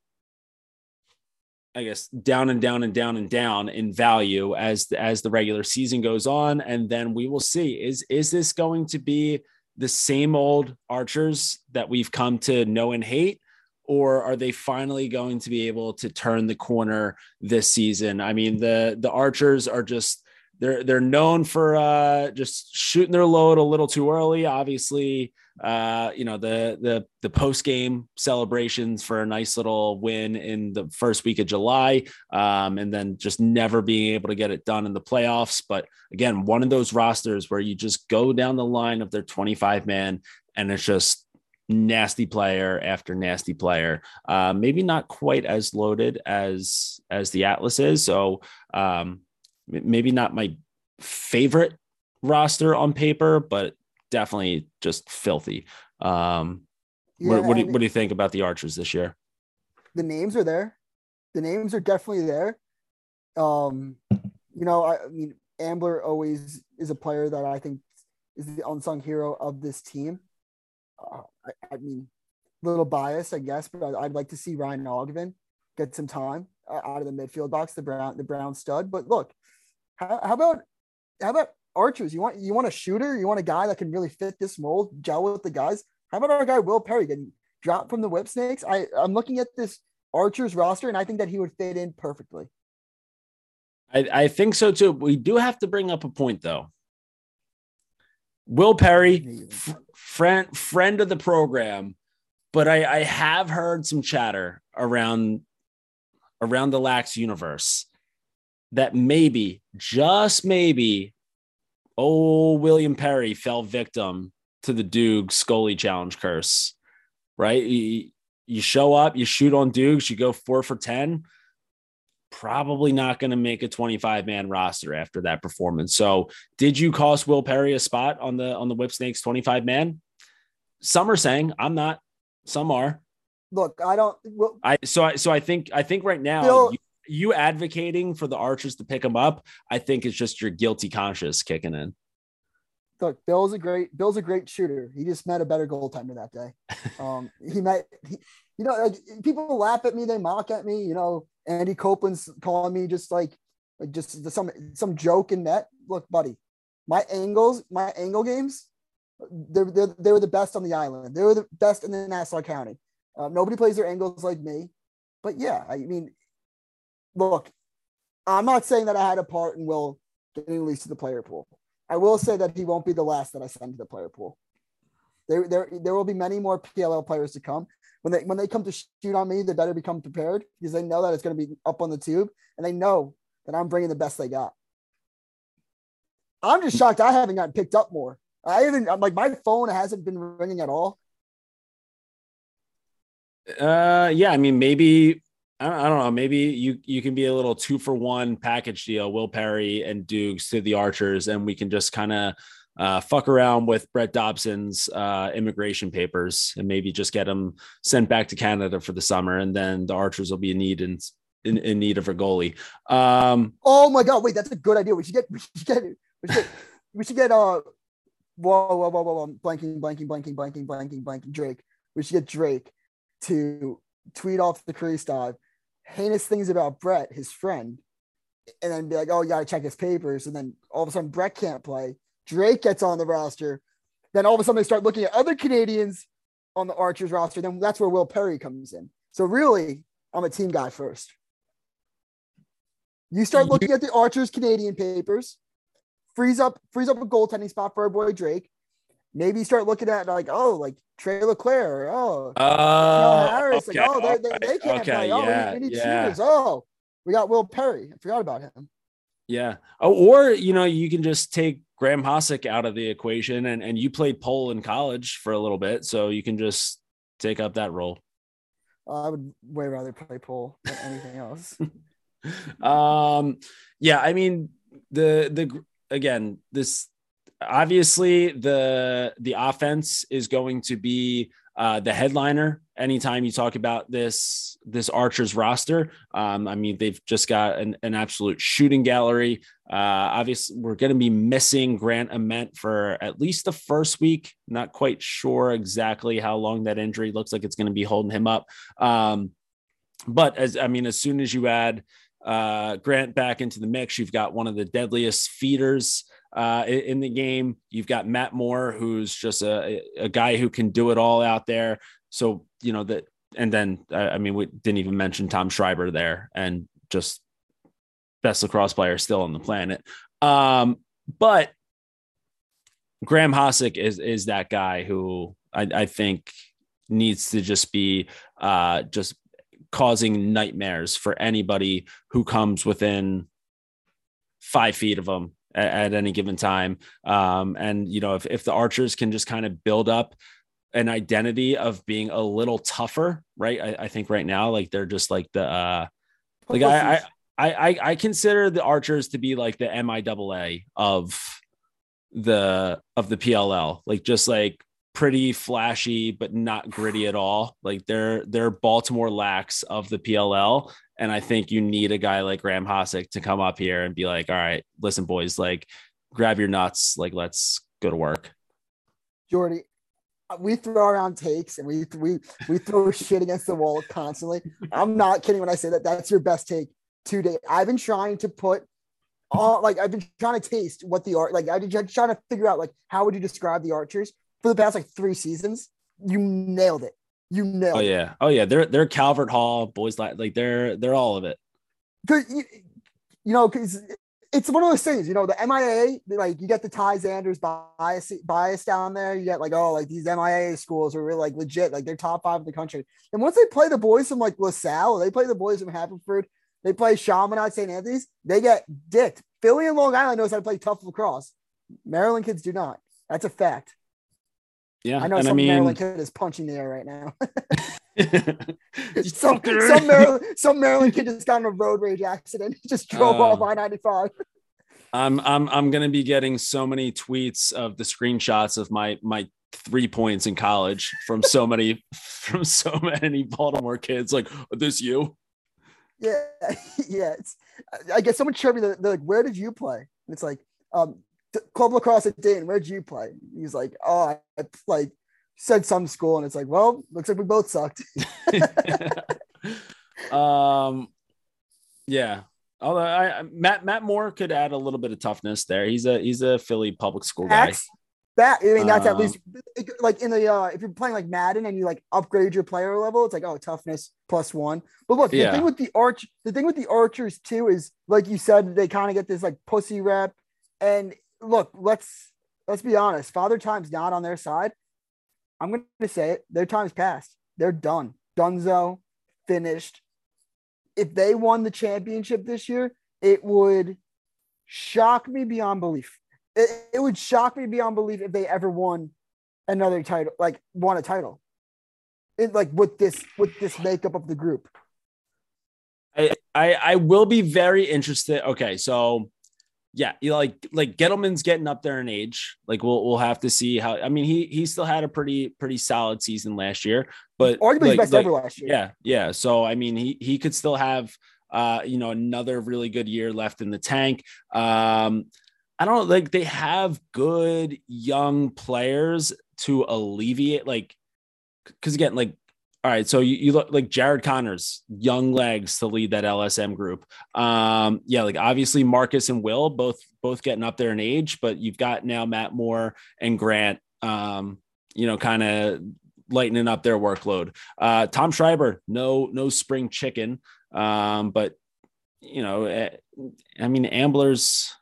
I guess down and down and down and down in value as as the regular season goes on, and then we will see. Is is this going to be the same old archers that we've come to know and hate, or are they finally going to be able to turn the corner this season? I mean the the archers are just they're they're known for uh, just shooting their load a little too early. Obviously, uh, you know the the the post game celebrations for a nice little win in the first week of July, um, and then just never being able to get it done in the playoffs. But again, one of those rosters where you just go down the line of their 25 man, and it's just nasty player after nasty player. Uh, maybe not quite as loaded as as the Atlas is. So. Um, maybe not my favorite roster on paper, but definitely just filthy. Um, yeah, what, what, do, what do you think about the Archers this year? The names are there. The names are definitely there. Um, you know, I, I mean, Ambler always is a player that I think is the unsung hero of this team. Uh, I, I, mean, a little biased, I guess, but I'd, I'd like to see Ryan Ogden get some time uh, out of the midfield box, the Brown, the Brown stud. But look, how, how about how about archers? You want you want a shooter? You want a guy that can really fit this mold, gel with the guys? How about our guy Will Perry getting dropped from the Whipsnakes? I I'm looking at this archers roster, and I think that he would fit in perfectly. I, I think so too. We do have to bring up a point though. Will Perry, f- friend friend of the program, but I, I have heard some chatter around around the Lax universe that maybe, just maybe, oh, William Perry fell victim to the Duke Scully challenge curse, right? You, you show up, you shoot on Dukes, you go four for 10. Probably not going to make a 25 man roster after that performance. So, did you cost Will Perry a spot on the on the Whipsnakes 25 man? Some are saying I'm not. Some are. Look, I don't. Well, I so I so I think I think right now Bill- you, you advocating for the Archers to pick him up. I think it's just your guilty conscience kicking in. look, Bill's a great Bill's a great shooter. He just met a better goaltender that day. Um, he met, he, you know, like people laugh at me, they mock at me. You know, Andy Copeland's calling me just like, like just some some joke in net. Look, buddy, my angles, my angle games, they're, they're they were the best on the island. They were the best in the Nassau County. Uh, nobody plays their angles like me, but yeah, I mean, look, I'm not saying that I had a part in Will getting released to the player pool. I will say that he won't be the last that I send to the player pool. There, there, there will be many more PLL players to come. When they when they come to shoot on me, they better become prepared because they know that it's going to be up on the tube, and they know that I'm bringing the best they got. I'm just shocked I haven't gotten picked up more. I haven't I'm like my phone hasn't been ringing at all. Uh, yeah, I mean, maybe I don't, I don't know. Maybe you you can be a little two for one package deal. Will Perry and Dukes to the Archers, and we can just kind of uh, fuck around with Brett Dobson's uh, immigration papers, and maybe just get him sent back to Canada for the summer, and then the Archers will be in need and in, in need of a goalie. Um, Oh my god, wait, that's a good idea. We should get we should get we should get, we should get uh whoa, whoa, whoa, whoa, whoa, blanking, blanking, blanking, blanking, blanking, blanking, Drake. We should get Drake to tweet off the crease dive, heinous things about Brett, his friend, and then be like, oh, you gotta check his papers. And then all of a sudden Brett can't play. Drake gets on the roster. Then all of a sudden they start looking at other Canadians on the Archers roster. Then that's where Will Perry comes in. So really, I'm a team guy first. You start looking at the Archers Canadian papers, freeze up, freeze up a goaltending spot for our boy Drake. Maybe you start looking at like, oh, like Trey LeClaire, oh, Mel uh, Harris, okay, like, oh, they, they, they can't okay, play. Oh, we- we, need yeah. shooters. Oh, we got Will Perry. I forgot about him. Yeah. Oh, or you know, you can just take Graham Hossack out of the equation, and and you played pole in college for a little bit, so you can just take up that role. Uh, I would way rather play pole than anything else. um, yeah, I mean the the again this obviously the the offense is going to be uh, the headliner anytime you talk about this this Archers roster. Um, I mean they've just got an, an absolute shooting gallery. Uh, obviously, we're going to be missing Grant Ament for at least the first week. Not quite sure exactly how long that injury looks like it's going to be holding him up. Um, but as I mean, as soon as you add uh, Grant back into the mix, you've got one of the deadliest feeders uh, in, the game. You've got Matt Moore, who's just a, a guy who can do it all out there. So you know that, and then I mean, we didn't even mention Tom Schreiber there, and just best lacrosse player still on the planet. Um, but Graham Hossack is is that guy who I, I think needs to just be uh, just causing nightmares for anybody who comes within five feet of him at, at any given time. Um, and you know, if if the archers can just kind of build up an identity of being a little tougher, right? I, I think right now, like they're just like the uh, like I, I I, I consider the Archers to be like the MIAA of the of the PLL, like just like pretty flashy but not gritty at all. Like they're they're Baltimore lax of the PLL, and I think you need a guy like Graham Hossack to come up here and be like, all right, listen, boys, like grab your nuts, like let's go to work. Jordy, uh, we throw around takes and we we we throw shit against the wall constantly. I'm not kidding when I say that. That's your best take today. I've been trying to put all like I've been trying to taste what the art like. I've been trying to figure out like how would you describe the Archers for the past like three seasons. You nailed it. You know. Oh yeah, oh yeah, they're they're Calvert Hall boys, like like they're they're all of it. Cause you, you know, because it's one of those things, you know, the MIA, like you get the Ty Xanders bias bias down there. You get like, oh, like these MIA schools are really like legit, like they're top five in the country. And once they play the boys from like LaSalle, they play the boys from Haverford, they play Chaminade, St. Anthony's, they get dicked. Philly and Long Island knows how to play tough lacrosse. Maryland kids do not. That's a fact. Yeah, I know and some I mean, Maryland kid is punching the air right now. Some, some Maryland some Maryland kid just got in a road rage accident. Just drove Oh. off I ninety five. I'm I'm I'm gonna be getting so many tweets of the screenshots of my my three points in college from so many from so many Baltimore kids. Like, "Are this you? Yeah, yeah. It's, I guess someone showed me that they're like, "Where did you play?" And it's like, um, club lacrosse at Dayton. Where'd you play? He's like, "Oh, I, like said some school," and it's like, "Well, looks like we both sucked." um, yeah. Although I, Matt Matt Moore could add a little bit of toughness there. He's a he's a Philly public school guy. That I mean, that's at Um, least like in the uh, if you're playing like Madden and you like upgrade your player level, it's like oh toughness plus one. But look, the Yeah. thing with the arch, the thing with the archers too is like you said, they kind of get this like pussy rep. And look, let's let's be honest, Father Time's not on their side. I'm gonna say it, their time's passed. They're done. Dunzo, finished. If they won the championship this year, it would shock me beyond belief it, it would shock me beyond belief if they ever won another title, like won a title. It like with this with this makeup of the group. I, I I will be very interested. Okay, so yeah, you like like Gettleman's getting up there in age. Like we'll we'll have to see how. I mean, he he still had a pretty pretty solid season last year, but Arguably like, best like- ever last year. Yeah, yeah. So I mean, he he could still have uh you know another really good year left in the tank. Um, I don't like they have good young players to alleviate like because again, like all right, so you, you look like Jared Conners, young legs to lead that LSM group. Um, yeah, like obviously Marcus and Will both both getting up there in age, but you've got now Matt Moore and Grant, um, you know, kind of lightening up their workload. Uh, Tom Schreiber, no no spring chicken, um, but you know, eh, I mean, Ambler's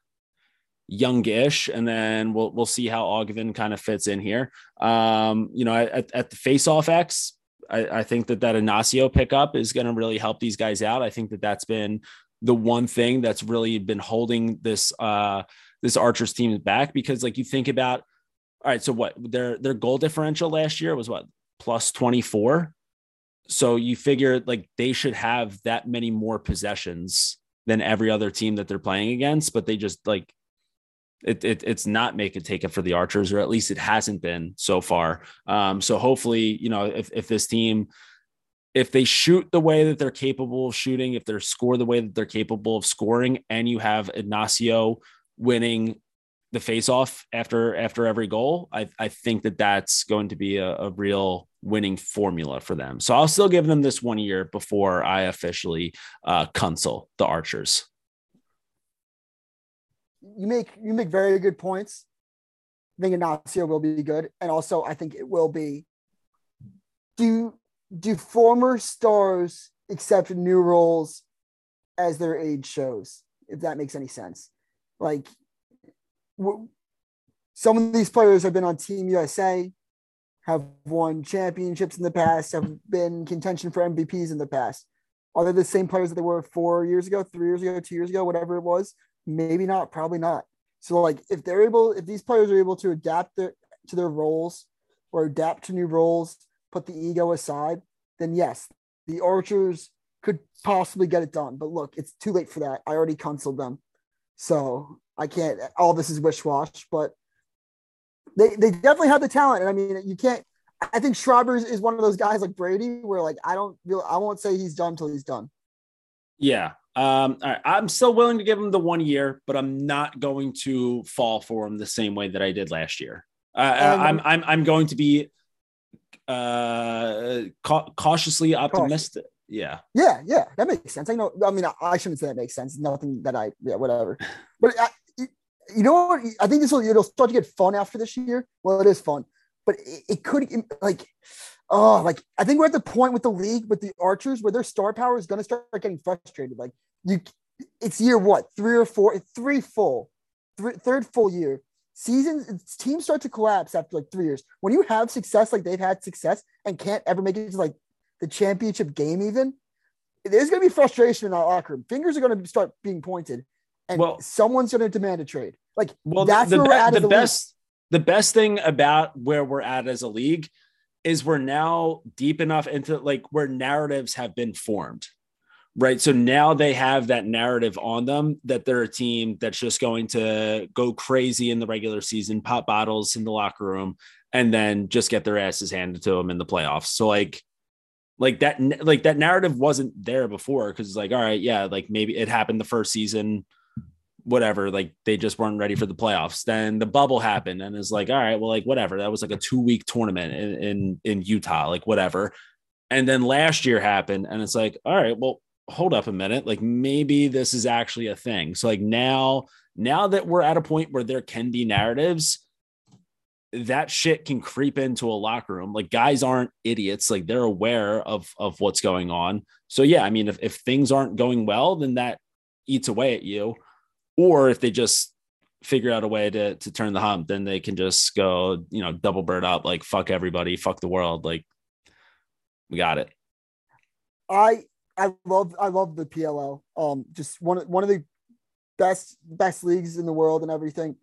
youngish, and then we'll we'll see how Ogden kind of fits in here. Um, you know, at, at the face-off X, I, I think that that Ignacio pickup is going to really help these guys out. I think that that's been the one thing that's really been holding this uh this Archers team back because like you think about all right, so what their their goal differential last year was what plus 24. So you figure like they should have that many more possessions than every other team that they're playing against, but they just like it, it it's not make it take it for the Archers, or at least it hasn't been so far. Um, so hopefully, you know, if if this team if they shoot the way that they're capable of shooting, if they score the way that they're capable of scoring, and you have Ignacio winning the face-off after after every goal, I, I think that that's going to be a, a real winning formula for them. So I'll still give them this one year before I officially uh, console the Archers. You make you make very good points. I think Ignacio will be good, and also I think it will be. Do do former stars accept new roles as their age shows? If that makes any sense, like w- some of these players have been on Team USA, have won championships in the past, have been contention for MVPs in the past. Are they the same players that they were four years ago, three years ago, two years ago, whatever it was? Maybe not, probably not. So, like, if they're able, if these players are able to adapt their, to their roles or adapt to new roles, put the ego aside, then yes, the Archers could possibly get it done. But look, it's too late for that. I already counseled them. So I can't, all this is wish wash, but they, they definitely have the talent. And I mean, you can't, I think Schreiber is- one of those guys like Brady where like, I don't I won't say he's done till he's done. Yeah. Um, right. I'm still willing to give him the one year, but I'm not going to fall for him the same way that I did last year. Uh, I'm, I'm, I'm going to be uh, cau- cautiously optimistic. Yeah. Yeah, yeah, that makes sense. I know. I mean, I, I shouldn't say that makes sense. Nothing that I, yeah, whatever. But I, you- you know what? I think this will it'll start to get fun after this year. Well, it is fun, but it, it could like, oh, like I think we're at the point with the league with the Archers where their star power is going to start getting frustrated. Like you, it's year what three or four, three full, three, third full year. Seasons teams start to collapse after like three years. When you have success like they've had success and can't ever make it to like the championship game, even there's going to be frustration in that locker room. Fingers are going to start being pointed, and Well- someone's going to demand a trade. Like Well, that's the, where be- we're at. the as a league. best, the best thing about where we're at as a league is we're now deep enough into like where narratives have been formed right? So now they have that narrative on them that they're a team that's just going to go crazy in the regular season, pop bottles in the locker room, and then just get their asses handed to them in the playoffs. So like, like that, like that narrative wasn't there before because it's like, all right, yeah, like maybe it happened the first season, whatever. Like they just weren't ready for the playoffs. Then the bubble happened, and it's like, all right, well, like whatever. That was like a two week tournament in in, in Utah, like whatever. And then last year happened, and it's like, all right, well, hold up a minute like maybe this is actually a thing so like now now that we're at a point where there can be narratives that shit can creep into a locker room like guys aren't idiots like they're aware of of what's going on so yeah i mean if, if things aren't going well then that eats away at you or if they just figure out a way to to turn the hump then they can just go you know double bird up like fuck everybody fuck the world like we got it i I love I love the PLL. Um, just one one of the best best leagues in the world and everything.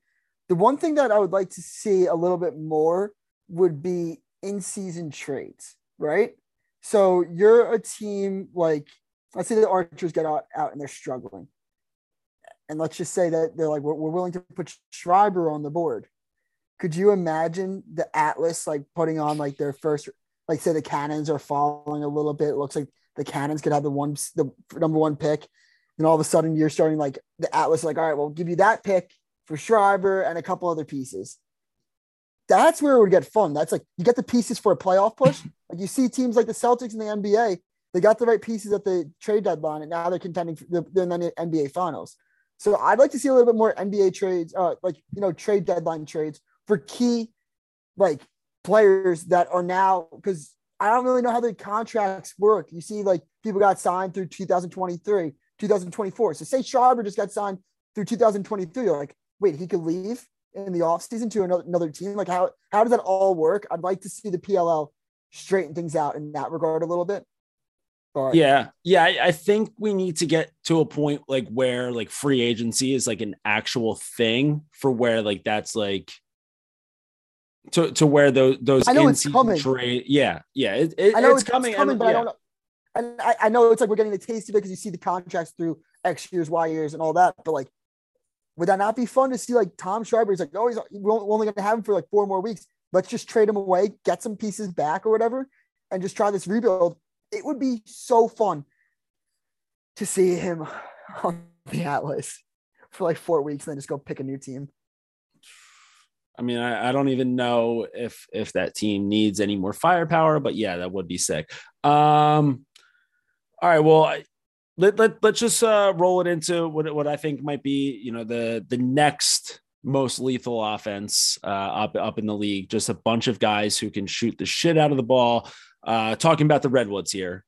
The one thing that I would like to see a little bit more would be in season trades, right? So you're a team like let's say the Archers get out, out and they're struggling, and let's just say that they're like we're, we're willing to put Schreiber on the board. Could you imagine the Atlas like putting on like their first like say the Cannons are falling a little bit. It looks like the Cannons could have the one the number one pick. And all of a sudden you're starting like the Atlas, like, all right, we'll give you that pick for Schreiber and a couple other pieces. That's where it would get fun. That's like you get the pieces for a playoff push. Like you see teams like the Celtics in the NBA, they got the right pieces at the trade deadline, and now they're contending for the, they're in the NBA finals. So I'd like to see a little bit more NBA trades, uh, like you know, trade deadline trades for key like players that are now because I don't really know how the contracts work. You see, like people got signed through 2023, 2024. So say Schreiber just got signed through 2023. You're like, wait, he could leave in the offseason to another, another team. Like how how does that all work? I'd like to see the PLL straighten things out in that regard a little bit. Yeah, yeah, I, I think we need to get to a point like where like free agency is like an actual thing for where like that's like to to where those those I know it's coming. Trade, yeah, yeah, it, it, I know it's, it's coming, coming, and, but yeah. I don't know. And I, I know it's like we're getting the taste of it because you see the contracts through X years, Y years, and all that. But like, would that not be fun to see like Tom Schreiber? He's like, oh, he's we're only going to have him for like four more weeks. Let's just trade him away, get some pieces back or whatever, and just try this rebuild. It would be so fun to see him on the Atlas for like four weeks and then just go pick a new team. I mean, I, I, don't even know if if that team needs any more firepower, but yeah, that would be sick. Um, all right, well, I, let, let let's just uh, roll it into what what I think might be, you know, the the next most lethal offense uh, up up in the league. Just a bunch of guys who can shoot the shit out of the ball. Uh, talking about the Redwoods here.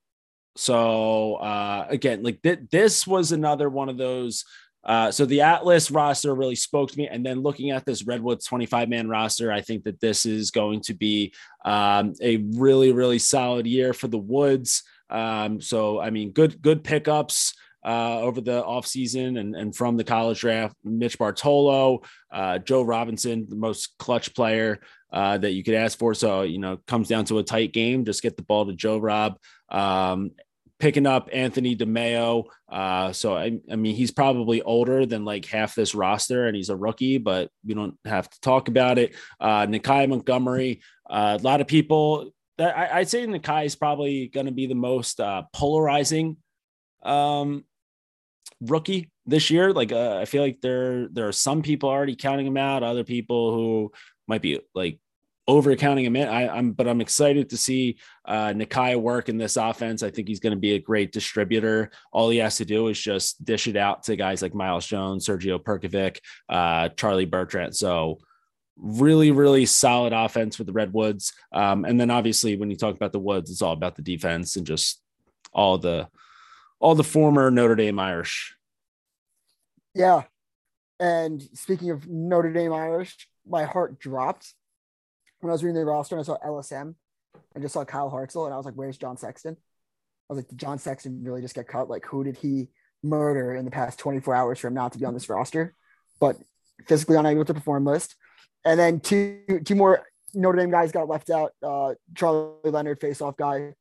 So uh, again, like th- this was another one of those uh, so the Atlas roster really spoke to me. And then looking at this Redwoods 25 man roster, I think that this is going to be um, a really, really solid year for the Woods. Um, so, I mean, good, good pickups. Uh, over the offseason and, and from the college draft, Mitch Bartolo, uh, Joe Robinson, the most clutch player uh, that you could ask for. So, you know, comes down to a tight game. Just get the ball to Joe Rob. Um, picking up Anthony DeMaio. Uh, so I, I, mean, he's probably older than like half this roster, and he's a rookie, but we don't have to talk about it. Uh, Nakeie Montgomery. Uh, a lot of people that I, would say Nakai is probably going to be the most uh, polarizing um, rookie this year. Like, uh, I feel like there there are some people already counting him out, other people who might be like over counting him in. I, am but I'm excited to see uh, Nakeie work in this offense. I think he's going to be a great distributor. All he has to do is just dish it out to guys like Miles Jones, Sergio Perkovic, uh, Charlie Bertrand. So really, really solid offense for the Redwoods. Um, and then obviously when you talk about the Woods, it's all about the defense and just all the all the former Notre Dame Irish. Yeah. And speaking of Notre Dame Irish, my heart dropped when I was reading the roster and I saw LSM and just saw Kyle Hartzell and I was like, where's John Sexton? I was like, did John Sexton really just get cut? Like, who did he murder in the past 24 hours for him not to be on this roster? But physically unable to perform list. And then two two more Notre Dame guys got left out. Uh, Charlie Leonard, face-off guy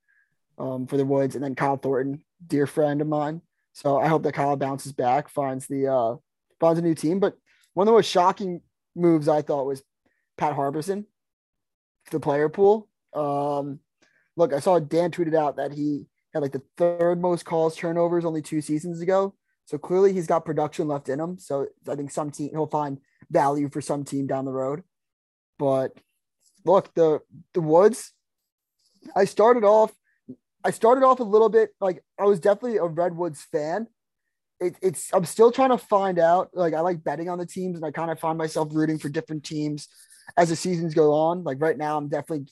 um, for the Woods, and then Kyle Thornton, dear friend of mine. So I hope that Kyle bounces back, finds the uh, finds a new team. But one of the most shocking moves I thought was Pat Harbeson, the player pool. Um, look, I saw Dan tweeted out that he had like the third most calls turnovers only two seasons ago. So clearly he's got production left in him. So I think some team he'll find value for some team down the road. But look, the the Woods, I started off, I started off a little bit like I was definitely a Redwoods fan. It, it's I'm still trying to find out. Like I like betting on the teams, and I kind of find myself rooting for different teams as the seasons go on. Like right now, I'm definitely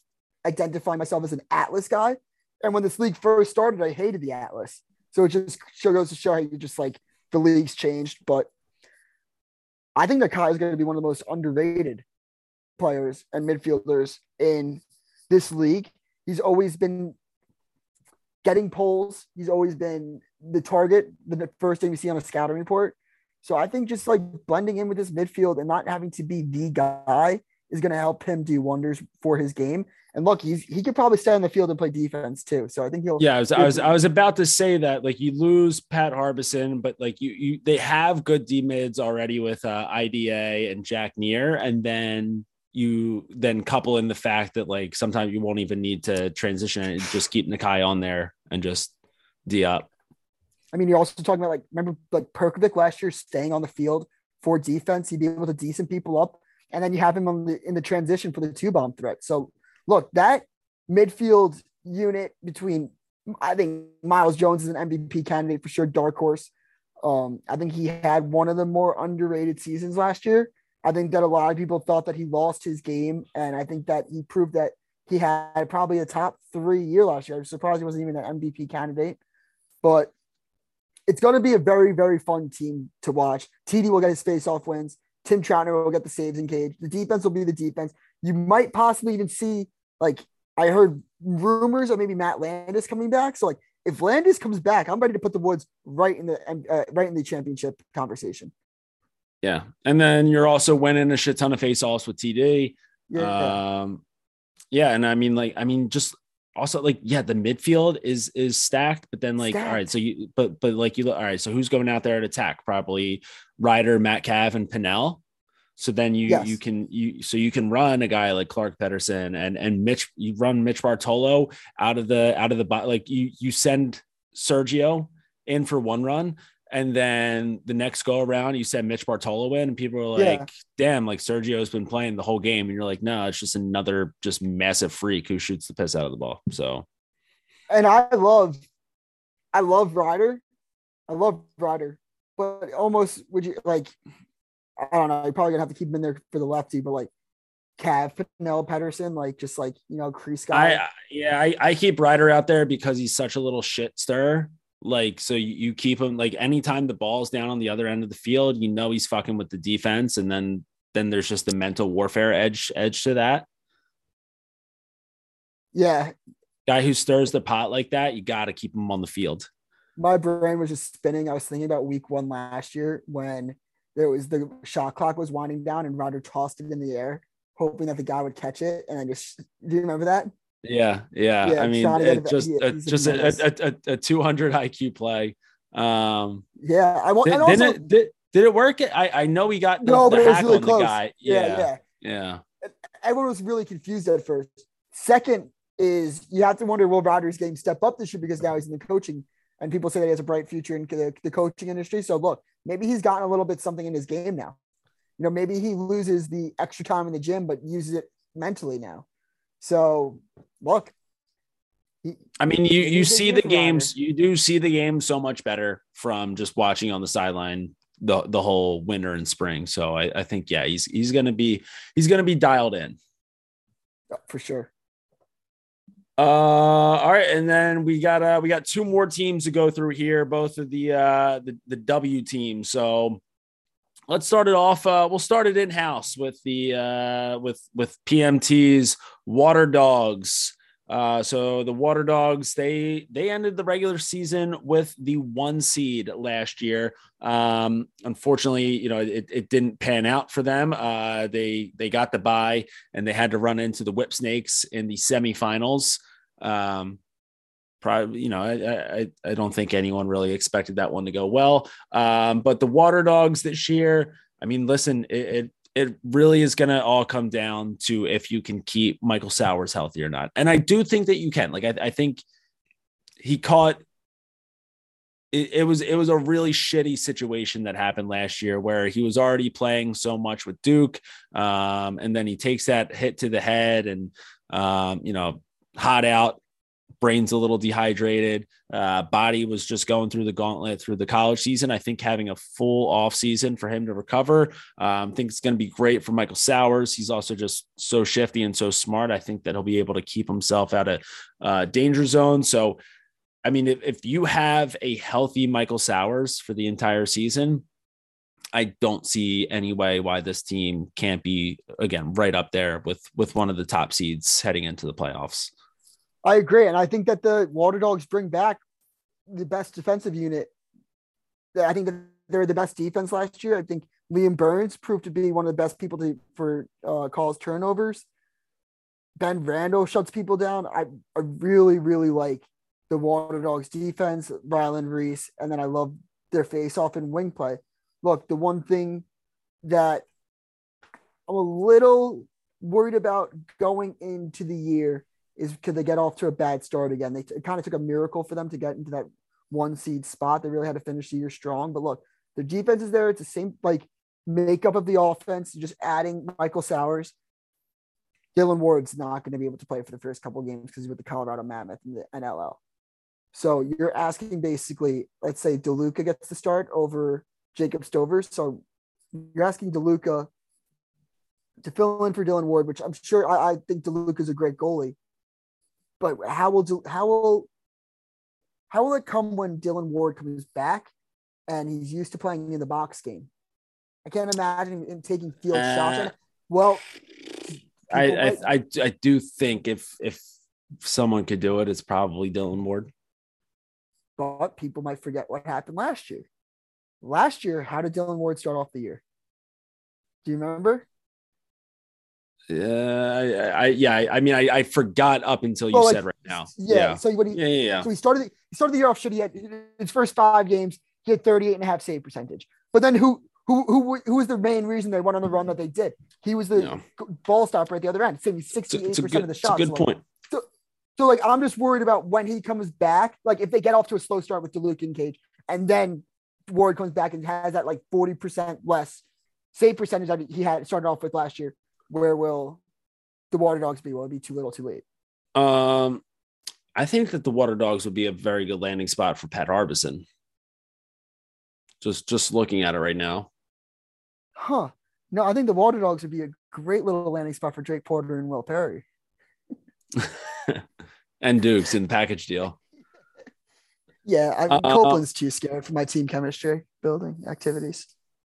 identifying myself as an Atlas guy. And when this league first started, I hated the Atlas. So it just goes to show how you just like the league's changed. But I think that Kai is going to be one of the most underrated players and midfielders in this league. He's always been getting polls. He's always been the target, the first thing you see on a scouting report. So I think just like blending in with this midfield and not having to be the guy is going to help him do wonders for his game. And look, he's he could probably stay on the field and play defense too. So I think he'll. Yeah, I was I was I was about to say that like you lose Pat Harbeson, but like you you they have good D mids already with uh, IDA and Jack Neer, and then you then couple in the fact that like sometimes you won't even need to transition and just keep Nakeie on there and just D up. I mean, you're also talking about like remember like Perkovic last year staying on the field for defense. He'd be able to decent people up, and then you have him on the, in the transition for the two bomb threat. So look, that midfield unit between I think Miles Jones is an MVP candidate for sure, dark horse. Um, I think he had one of the more underrated seasons last year. I think that a lot of people thought that he lost his game, and I think that he proved that he had probably a top three year last year. I'm surprised he wasn't even an MVP candidate, but it's going to be a very, very fun team to watch. TD will get his face-off wins. Tim Troutner will get the saves in cage. The defense will be the defense. You might possibly even see like I heard rumors of maybe Matt Landis coming back. So like if Landis comes back, I'm ready to put the Woods right in the uh, right in the championship conversation. Yeah. And then you're also winning a shit ton of face offs with TD. Yeah. Um, yeah. And I mean, like, I mean, just also like, yeah, the midfield is is stacked, but then like, stacked. all right, so you but but like you all right, so who's going out there to attack? Probably Ryder, Matt Metcalf, and Pannell. So then you yes. you can you so you can run a guy like Clark Pedersen and and Mitch you run Mitch Bartolo out of the out of the like you you send Sergio in for one run, and then the next go around, you said Mitch Bartolo in, and people are like, yeah. damn, like Sergio's been playing the whole game. And you're like, no, it's just another just massive freak who shoots the piss out of the ball. So, and I love, I love Ryder. I love Ryder, but almost would you like, I don't know, you're probably gonna have to keep him in there for the lefty, but like, Cav Pannell Pedersen, like just like you know, crease guy. I, yeah, I, I keep Ryder out there because he's such a little shit stir. Like, so you, you keep him like anytime the ball's down on the other end of the field, you know he's fucking with the defense, and then then there's just the mental warfare edge edge to that. Yeah. Guy who stirs the pot like that, you got to keep him on the field. My brain was just spinning. I was thinking about week one last year when there was the shot clock was winding down and Roger tossed it in the air, hoping that the guy would catch it. And I just, do you remember that? Yeah, yeah. yeah I mean, it just he, a, just a, a, a, 200 IQ play. Um, yeah, I want. Did, also, it, did, did it work? I I know we got the, no, the but it was really close. Yeah, yeah, yeah, yeah. Everyone was really confused at first. Second is you have to wonder will Ryder's game step up this year because now he's in the coaching and people say that he has a bright future in the, the coaching industry. So look, maybe he's gotten a little bit something in his game now. You know, maybe he loses the extra time in the gym, but uses it mentally now. So look. I mean, you you see the games, you do see the game so much better from just watching on the sideline the the whole winter and spring. So I, I think yeah, he's he's gonna be he's gonna be dialed in. For sure. Uh, all right, and then we got uh we got two more teams to go through here, both of the uh the, the W team. So let's start it off. Uh, we'll start it in house with the uh, with with PMT's Waterdogs. Uh, so the Waterdogs they they ended the regular season with the one seed last year. Um, unfortunately, you know it, it didn't pan out for them. Uh, they they got the bye and they had to run into the Whipsnakes in the semifinals. Um, probably you know I, I I don't think anyone really expected that one to go well. Um, but the Waterdogs this year, I mean, listen, it, it it really is going to all come down to if you can keep Michael Sowers healthy or not. And I do think that you can. Like, I, I think he caught. It, it, was it was a really shitty situation that happened last year where he was already playing so much with Duke, um, and then he takes that hit to the head and um, you know hot out brain's a little dehydrated. Uh, body was just going through the gauntlet through the college season. I think having a full off season for him to recover, um, I think it's going to be great for Michael Sowers. He's also just so shifty and so smart. I think that he'll be able to keep himself out of uh, danger zone. So, I mean, if, if you have a healthy Michael Sowers for the entire season, I don't see any way why this team can't be again right up there with with one of the top seeds heading into the playoffs. I agree, and I think that the Waterdogs bring back the best defensive unit. I think that they're the best defense last year. I think Liam Byrnes proved to be one of the best people to for uh, calls turnovers. Ben Randall shuts people down. I, I really, really like the Waterdogs defense, Ryland Rees, and then I love their face off and wing play. Look, the one thing that I'm a little worried about going into the year is could they get off to a bad start again? They it kind of took a miracle for them to get into that one seed spot. They really had to finish the year strong. But look, the defense is there. It's the same like makeup of the offense. Just adding Michael Sowers. Dylan Ward's not going to be able to play for the first couple games because he's with the Colorado Mammoth and the NLL. So you're asking basically, let's say DeLuca gets the start over Jacob Stover. So you're asking DeLuca to fill in for Dylan Ward, which I'm sure I, I think DeLuca is a great goalie but how will do how will how will it come when Dylan Ward comes back and he's used to playing in the box game? I can't imagine him taking field uh, shots. Well, I, I, I I do think if if someone could do it, it's probably Dylan Ward. But people might forget what happened last year. Last year, how did Dylan Ward start off the year? Do you remember? Yeah, I, I, yeah, I mean, I, I forgot up until you well, said like, right now. Yeah. yeah. So what he, yeah, yeah, yeah. So he started, he started the year off shit. He had his first five games, he had 38 and a half save percentage. But then who, who, who, who was the main reason they went on the run that they did? He was the yeah. ball stopper at the other end, saving 68% good, of the shots. It's a good point. So, so like, I'm just worried about when he comes back. Like if they get off to a slow start with DeLuca and Cage and then Ward comes back and has that like 40% less save percentage that he had started off with last year where will the Waterdogs be? Will it be too little, too late? Um, I think that the Waterdogs would be a very good landing spot for Pat Harbeson. Just just looking at it right now. Huh. No, I think the Waterdogs would be a great little landing spot for Drake Porter and Will Perry. and Dukes in the package deal. Yeah, I, uh, Copeland's too scared for my team chemistry building activities.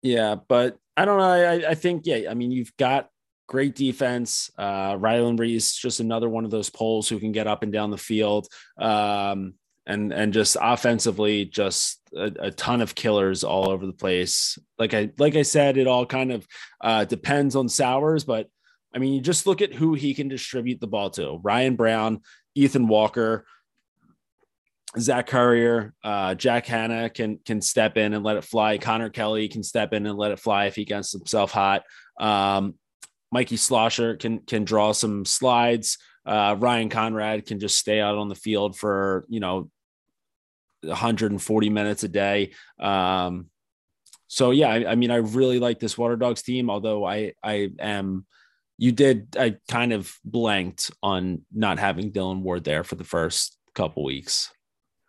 Yeah, but I don't know. I, I think yeah. I mean, you've got great defense. Uh, Ryland Rees, just another one of those poles who can get up and down the field. Um, and and just offensively, just a, a, ton of killers all over the place. Like I like I said, it all kind of uh, depends on Sowers, but I mean, you just look at who he can distribute the ball to: Ryan Brown, Ethan Walker, Zach Currier, uh, Jack Hanna can can step in and let it fly. Connor Kelly can step in and let it fly if he gets himself hot. Um, Mikey Schlosser can can draw some slides. Uh, Ryan Conrad can just stay out on the field for you know 140 minutes a day. Um, so yeah, I, I, mean, I really like this Waterdogs team. Although I I am, you did I kind of blanked on not having Dylan Ward there for the first couple weeks.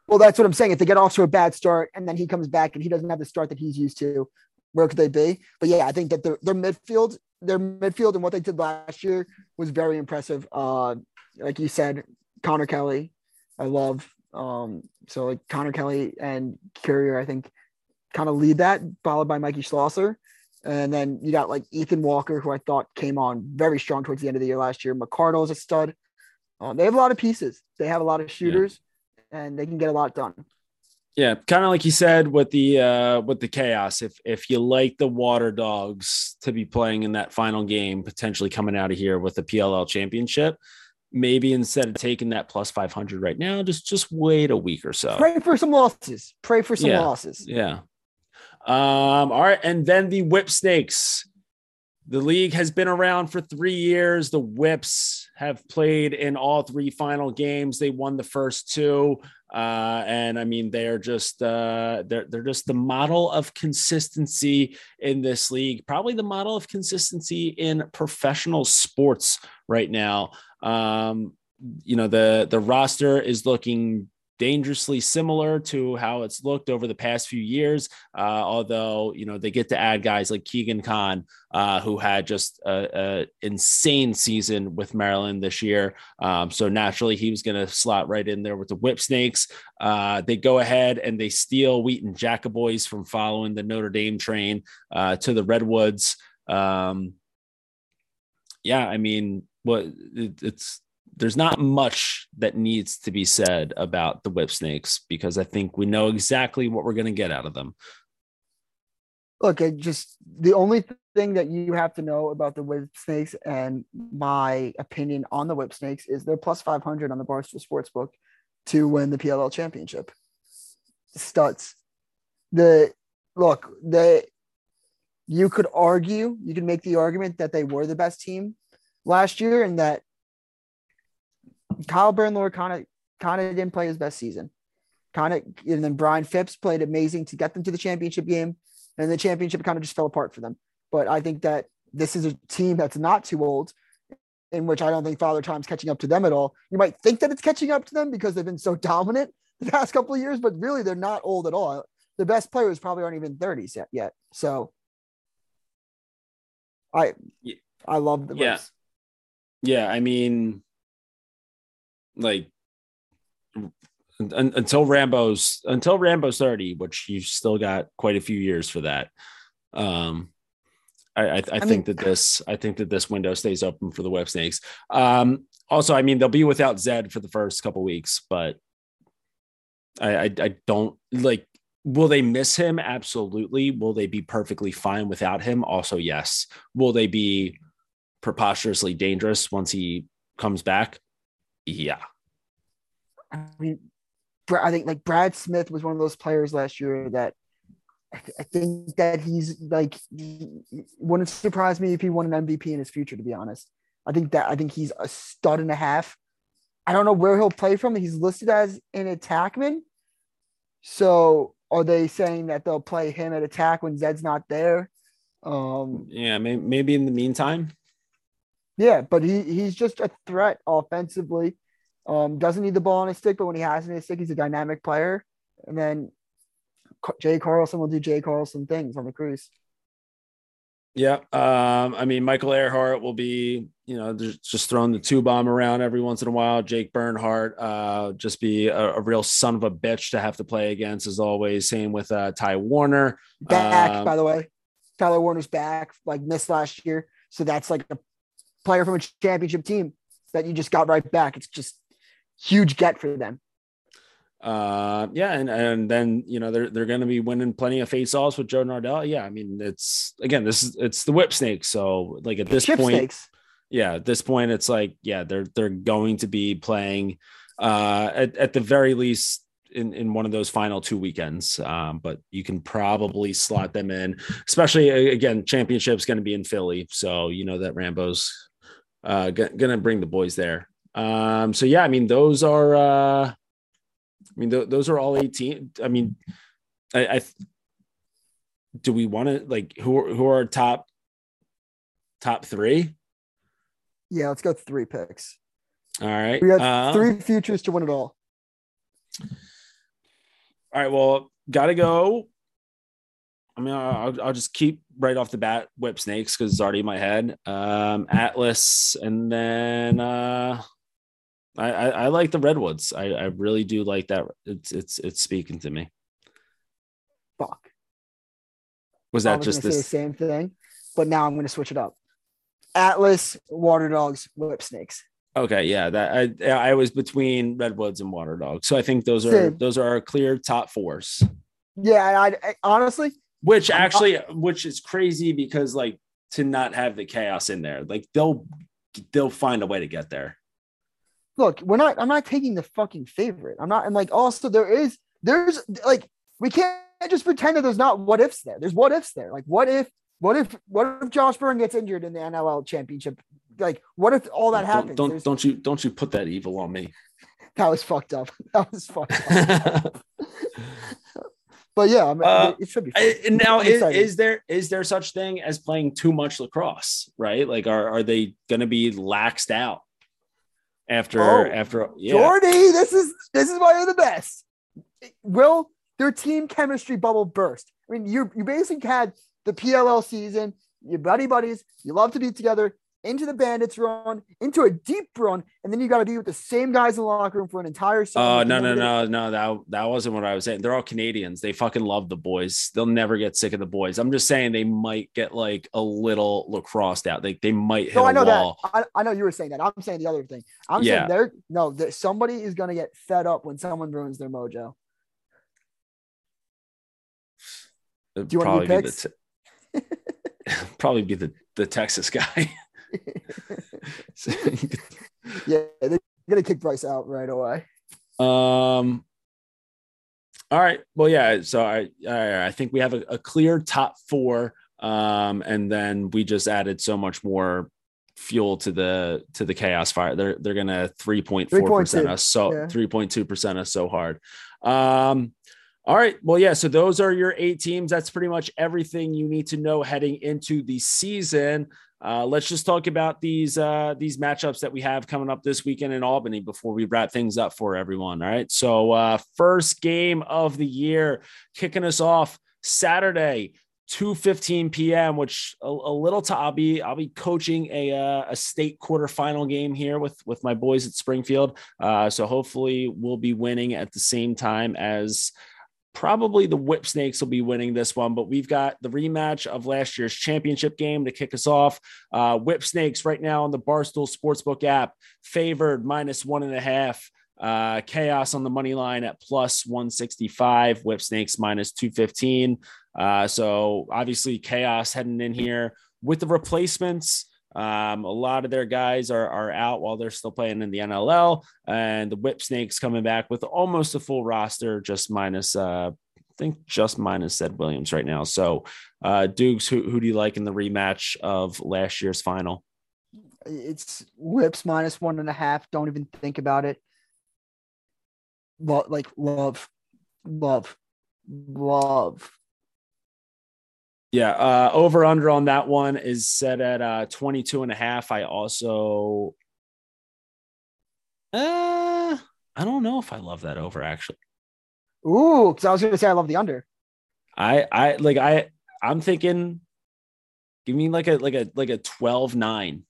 Well, that's what I'm saying. If they get off to a bad start and then he comes back and he doesn't have the start that he's used to, where could they be? But yeah, I think that their, their midfield their midfield and what they did last year was very impressive. Uh, like you said, Connor Kelly, I love. Um, so like Connor Kelly and Currier, I think, kind of lead that, followed by Mikey Schlosser. And then you got like Ethan Walker, who I thought came on very strong towards the end of the year last year. McArdle is a stud. Um, they have a lot of pieces. They have a lot of shooters, yeah. and they can get a lot done. Yeah, kind of like you said with the uh, with the chaos. If if you like the Waterdogs to be playing in that final game, potentially coming out of here with the PLL championship, maybe instead of taking that plus 500 right now, just just wait a week or so. Pray for some losses. Pray for some yeah. losses. Yeah. Um, all right. And then the whip snakes. The league has been around for three years. The Whips have played in all three final games. They won the first two, uh, and I mean they are just uh, they're they're just the model of consistency in this league. Probably the model of consistency in professional sports right now. Um, you know the the roster is looking dangerously similar to how it's looked over the past few years. Uh, although you know they get to add guys like Keegan Khan, uh, who had just an insane season with Maryland this year. Um, so naturally, he was going to slot right in there with the Whipsnakes. Uh, they go ahead and they steal Wheaton Jackoboice from following the Notre Dame train uh, to the Redwoods. Um, yeah, I mean, what it, it's there's not much that needs to be said about the whipsnakes because I think we know exactly what we're going to get out of them. Look, it just the only thing that you have to know about the whipsnakes and my opinion on the whipsnakes is they're plus 500 on the Barstool Sportsbook to win the PLL championship. Studs. The look, they you could argue, you could make the argument that they were the best team last year and that Kyle Bernlohr kind of kind of didn't play his best season. Kind of, and then Brian Phipps played amazing to get them to the championship game, and the championship kind of just fell apart for them. But I think that this is a team that's not too old, in which I don't think Father Time's catching up to them at all. You might think that it's catching up to them because they've been so dominant the past couple of years, but really they're not old at all. The best players probably aren't even 30s yet. yet. So I I love the yeah. Race. Yeah, I mean like until Rambo's until Rambo's 30, which you've still got quite a few years for that. Um, I, I, I, I think mean, that this I think that this window stays open for the Whipsnakes. Um, also, I mean they'll be without Zed for the first couple weeks, but I, I, I don't like. Will they miss him? Absolutely. Will they be perfectly fine without him? Also, yes. Will they be preposterously dangerous once he comes back? Yeah. I mean, I think like Brad Smith was one of those players last year that I think that he's like wouldn't surprise me if he won an MVP in his future. To be honest, I think that I think he's a stud and a half. I don't know where he'll play from. He's listed as an attackman. So are they saying that they'll play him at attack when Zed's not there? Um, yeah, maybe, maybe in the meantime. Yeah, but he he's just a threat offensively. Um, doesn't need the ball on his stick, but when he has it on his stick, he's a dynamic player. And then Jay Carlson will do Jay Carlson things on the cruise. Yeah. Um, I mean, Michael Ehrhardt will be, you know, just throwing the two bomb around every once in a while. Jake Bernhardt, uh, just be a, a, real son of a bitch to have to play against, as always. Same with uh, Ty Warner. Back, um, by the way. Tyler Warner's back, like missed last year. So that's like a player from a championship team that you just got right back. It's just huge get for them. Uh, yeah, and and then you know they're they're going to be winning plenty of face-offs with Joe Nardella. Yeah, I mean it's again this is it's the whipsnakes. So like at this Chip point, snakes. yeah, at this point it's like yeah they're they're going to be playing uh at, at the very least in, in one of those final two weekends. Um, but you can probably slot them in, especially again, championship's going to be in Philly. So, you know, that Rambo's uh, g- to bring the boys there. Um, so yeah, I mean, those are, uh, I mean, th- those are all 18. I mean, I, I do we want to like who are, who are top top three? Yeah, let's go three picks. All right, we got uh, three futures to win it all. All right, well, gotta go. I mean, I'll, I'll just keep right off the bat whipsnakes because it's already in my head. Um, Atlas, and then uh, I, I, I like the redwoods. I, I really do like that. It's it's it's speaking to me. Fuck. Was that just the same thing? But now I'm going to switch it up. Atlas, water dogs, whipsnakes. Okay, yeah, that I I was between Redwoods and Waterdogs, so I think those are Same. those are our clear top fours. Yeah, I, I honestly, Which actually, which is crazy because like to not have the chaos in there, like they'll they'll find a way to get there. look, we're not. I'm not taking the fucking favorite. I'm not. And like, also, there is, there's like, we can't just pretend that there's not what ifs there. There's what ifs there. Like, what if, what if, what if Josh Byrne gets injured in the NLL championship? Like, what if all that don't, happens? Don't There's- don't you don't you put that evil on me. that was fucked up. That was fucked up. But yeah, I mean, Uh, it should be. Fun. I- now is, is there is there such thing as playing too much lacrosse right like are, are they going to be laxed out after Oh, after yeah Jordy, this is this is why you're the best. Will their team chemistry bubble burst? I mean, you you basically had the PLL season, your buddy buddies, you love to be together into the Bandits run, into a deep run, and then you got to be with the same guys in the locker room for an entire season. Oh and no no no no that that wasn't what I was saying. They're all Canadians. They fucking love the boys. They'll never get sick of the boys. I'm just saying they might get like a little lacrosse out. They they might hit No, I know wall. that. I, I know you were saying that. I'm saying the other thing. I'm Yeah. saying there. No, that somebody is gonna get fed up when someone ruins their mojo. It'd Do you do probably be picks? te- probably be the the Texas guy. Yeah, they're gonna kick Bryce out right away. Um. All right. Well, yeah. So I I, I think we have a, a clear top four. Um, and then we just added so much more fuel to the to the chaos fire. They're they're gonna three point four percent us so three point two percent us so hard. Um. All right. Well, yeah. So those are your eight teams. That's pretty much everything you need to know heading into the season. Uh, let's just talk about these uh, these matchups that we have coming up this weekend in Albany before we wrap things up for everyone. All right. So uh, first game of the year, kicking us off Saturday, 2:15 p.m. Which a, a little to I'll be I'll be coaching a uh, a state quarterfinal game here with with my boys at Springfield. Uh, so hopefully we'll be winning at the same time as probably the Whipsnakes will be winning this one, but we've got the rematch of last year's championship game to kick us off. Uh, Whipsnakes right now on the Barstool Sportsbook app, favored minus one and a half. Uh, chaos on the money line at plus 165, Whipsnakes minus 215. Uh, so obviously, chaos heading in here with the replacements. Um, a lot of their guys are, are out while they're still playing in the NLL, and the Whipsnakes coming back with almost a full roster, just minus, uh, I think, just minus Zed Williams right now. So, uh, Dukes, who, who do you like in the rematch of last year's final? It's whips minus one and a half. Don't even think about it. Lo- like love, love, love. Yeah, uh, over under on that one is set at uh, 22 and a half. I also, uh, I don't know if I love that over actually. Ooh, because I was gonna say I love the under. I I like I I'm thinking give me like a like a like a 12 9.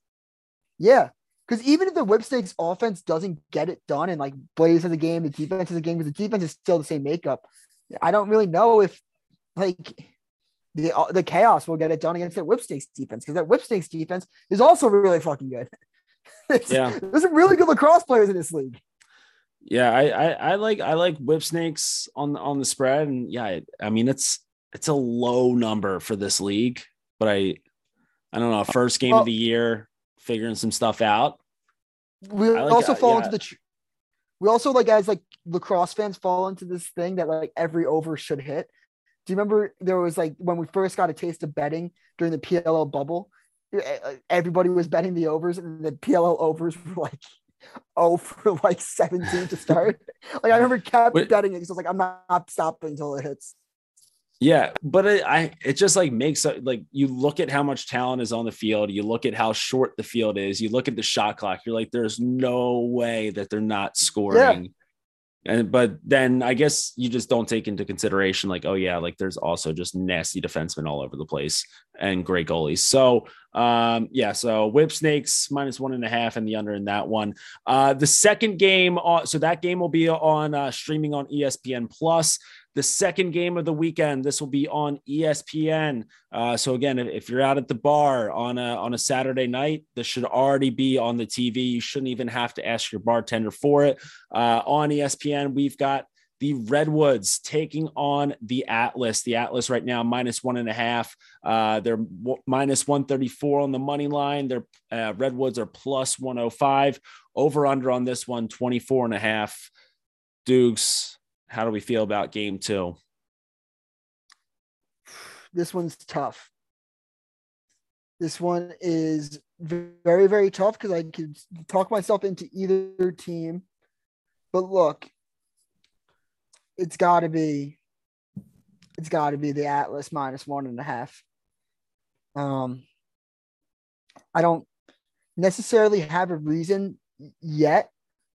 Yeah. Because even if the Whipsnakes offense doesn't get it done and like Blaze has a game, the defense has a game, because the defense is still the same makeup. I don't really know if like the uh, the chaos will get it done against that Whipsnakes defense because that Whipsnakes defense is also really fucking good. Yeah. There's some really good lacrosse players in this league. Yeah, I, I I like I like whipsnakes on on the spread and yeah, I, I mean it's it's a low number for this league, but I I don't know, first game Well- of the year figuring some stuff out. We like also that, fall yeah. into the. Tr- we also like as like lacrosse fans fall into this thing that like every over should hit. Do you remember there was like when we first got a taste of betting during the PLL bubble? e- e- Everybody was betting the overs, and the PLL overs were like oh for like 17 to start. like I remember kept Wait. betting it because I was like, I'm not stopping until it hits. Yeah, but it, I it just like makes uh, like you look at how much talent is on the field, you look at how short the field is, you look at the shot clock, you're like, there's no way that they're not scoring. And but then I guess you just don't take into consideration like, oh yeah, like there's also just nasty defensemen all over the place and great goalies. So um yeah, so whipsnakes minus one and a half and the under in that one. Uh the second game, uh, so that game will be on uh, streaming on ESPN Plus. The second game of the weekend. This will be on ESPN. Uh, so again, if you're out at the bar on a on a Saturday night, this should already be on the TV. You shouldn't even have to ask your bartender for it. Uh, on ESPN, we've got the Redwoods taking on the Atlas. The Atlas right now minus one and a half. Uh, they're w- minus 134 on the money line. Their uh, Redwoods are plus 105. Over under on this one, 24 and a half. Dukes, how do we feel about game two? This one's tough. This one is very, very tough because I could talk myself into either team. But look, it's got to be it's got to be the Atlas minus one and a half. Um, I don't necessarily have a reason yet,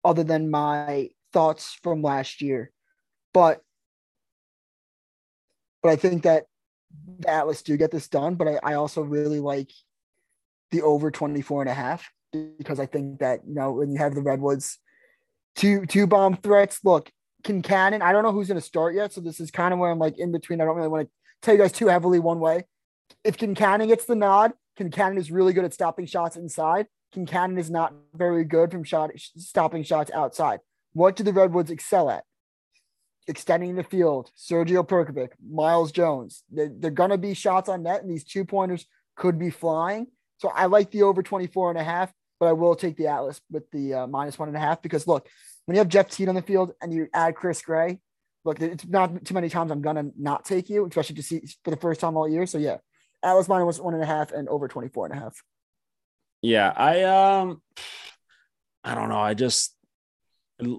other than my thoughts from last year, but but I think that the Atlas do get this done. But I, I also really like the over 24 and a half because I think that you know when you have the Redwoods two two bomb threats, look, Concannon, I don't know who's going to start yet. So this is kind of where I'm like in between. I don't really want to tell you guys too heavily one way. If Concannon gets the nod, Concannon is really good at stopping shots inside. Concannon is not very good from shot stopping shots outside. What do the Redwoods excel at? Extending the field. Sergio Perkovic, Myles Jones. They're, they're going to be shots on net, and these two pointers could be flying. So I like the over 24 and a half, but I will take the Atlas with the uh, minus one and a half because look, when you have Jeff Teed on the field and you add Chris Gray, look, it's not too many times I'm gonna not take you, especially to see for the first time all year. So yeah, Atlas minus one and a half and over 24 and a half. Yeah, I um I don't know. I just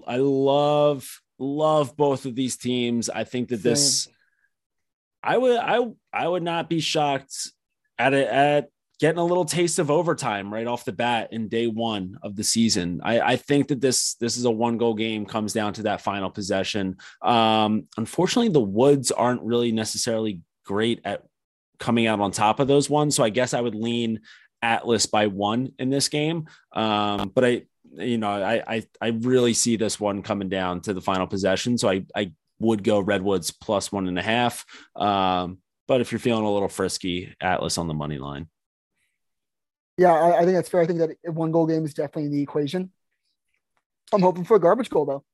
I love love both of these teams. I think that this I would I I would not be shocked at it at getting a little taste of overtime right off the bat in day one of the season. I, I think that this this is a one goal game comes down to that final possession. Um, unfortunately, the Woods aren't really necessarily great at coming out on top of those ones. So I guess I would lean Atlas by one in this game. Um, but I, you know, I, I I really see this one coming down to the final possession. So I I would go Redwoods plus one and a half. Um, but if you're feeling a little frisky, Atlas on the money line. Yeah, I, I think that's fair. I think that one goal game is definitely in the equation. I'm hoping for a garbage goal though.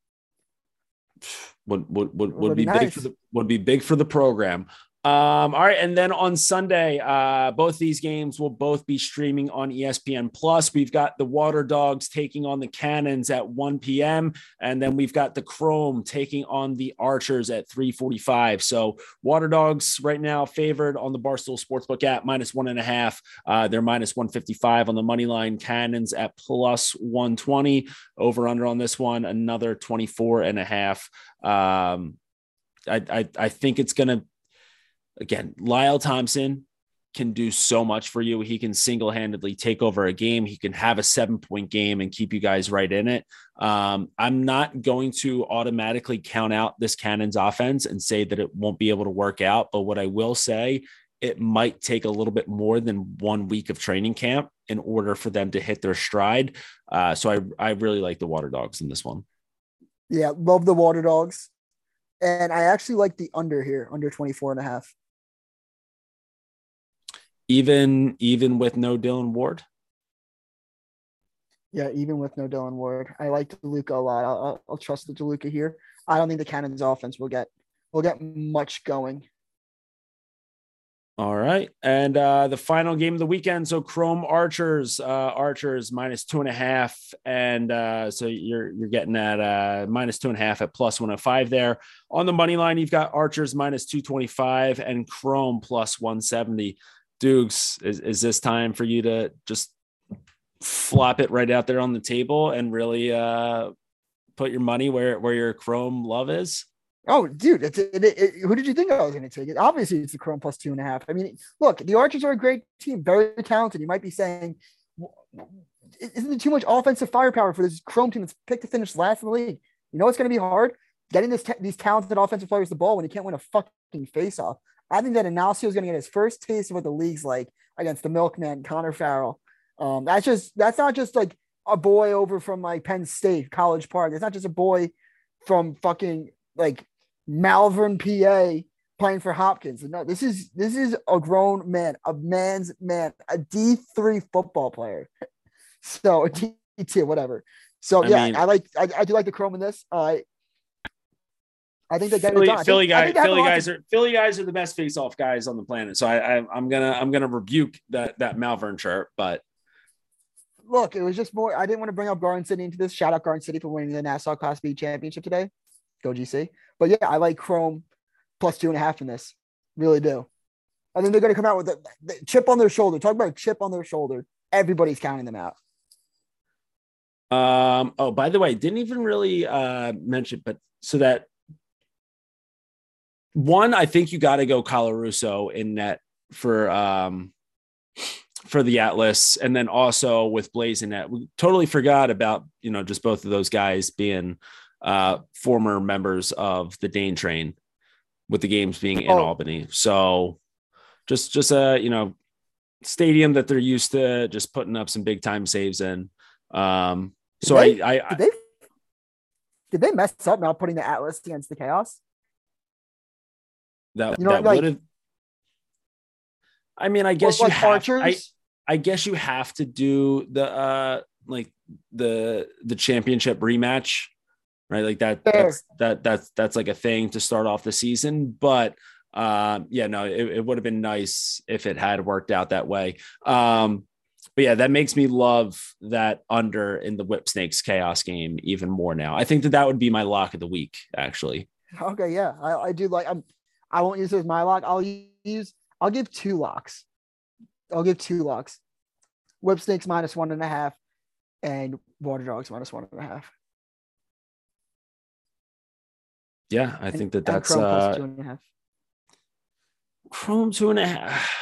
Would would would, would be, be nice. big for the would be big for the program. Um, all right, and then on Sunday, uh, both these games will both be streaming on ESPN Plus. We've got the Waterdogs taking on the Cannons at 1 p.m., and then we've got the Chrome taking on the Archers at 3:45. So Waterdogs right now favored on the Barstool Sportsbook app minus one and a half. Uh, they're minus 155 on the money line. Cannons at plus 120. Over under on this one, another 24 and a half. Um, I, I, I think it's going to again, Lyle Thompson can do so much for you. He can single handedly take over a game. He can have a seven point game and keep you guys right in it. Um, I'm not going to automatically count out this Cannons offense and say that it won't be able to work out. But what I will say, it might take a little bit more than one week of training camp in order for them to hit their stride. Uh, so I, I really like the Waterdogs in this one. Yeah, love the Waterdogs. And I actually like the under here, under 24 and a half even even with no Dillon Ward. Yeah, even with no Dillon Ward, I like DeLuca a lot. I'll, I'll, trust the DeLuca here. I don't think the Cannons offense will get will get much going. All right. And uh, the final game of the weekend. So Chrome Archers, uh, Archers minus two and a half. And uh, so you're you're getting at uh, minus two and a half at plus 105 there. On the money line, you've got Archers minus 225 and Chrome plus 170. Dukes, is, is this time for you to just flop it right out there on the table and really uh, put your money where where your Chrome love is? Oh, dude, it, it, it, who did you think I was going to take it? Obviously, it's the Chrome plus two and a half. I mean, look, the Archers are a great team, very talented. You might be saying, isn't it too much offensive firepower for this Chrome team that's picked to finish last in the league? You know it's going to be hard getting this these talented offensive players the ball when you can't win a fucking face off. I think that Ignacio is going to get his first taste of what the league's like against the milkman, Connor Farrell. Um, that's just that's not just like a boy over from like Penn State, College Park. It's not just a boy from fucking like Malvern, PA, playing for Hopkins. No, this is this is a grown man, a man's man, a D three football player. So D two, whatever. So I yeah, mean, I like I, I do like the chrome in this. Uh, I think got Philly. Philly guys, Philly guys are Philly guys are the best face-off guys on the planet. So I, I am gonna I'm gonna rebuke that that Malvern chart, but look, it was just more. I didn't want to bring up Garden City into this. Shout out Garden City for winning the Nassau Class B championship today. Go GC. But yeah, I like Chrome plus two and a half in this. Really do. I think they're going to come out with a, the chip on their shoulder. Talk about a chip on their shoulder. Everybody's counting them out. Um. Oh, by the way, didn't even really uh mention, but so that one, I think you got to go Colarusso in net for um for the Atlas, and then also with Blazing Net. We totally forgot about you know just both of those guys being uh former members of the Dane Train, with the games being in oh. Albany. So just just a you know stadium that they're used to just putting up some big time saves in. Um, so they, I, I did they did they mess up not putting the Atlas against the Chaos? That, you know, that like, would have. I mean, I guess you have. I, I guess you have to do the uh like the the championship rematch, right? Like that. That's that that's that's like a thing to start off the season, but. Um, yeah, no, it, it would have been nice if it had worked out that way. Um, but yeah, that makes me love that under in the Whipsnakes Chaos game even more now. I think that that would be my lock of the week, actually. Okay, yeah, I, I do like. I'm. I won't use it as my lock. I'll use. I'll give two locks. I'll give two locks. Whipsnakes minus one and a half, and Waterdogs minus one and a half. Yeah, I and, think that that's Chrome uh, two and a half. Chrome two and a half.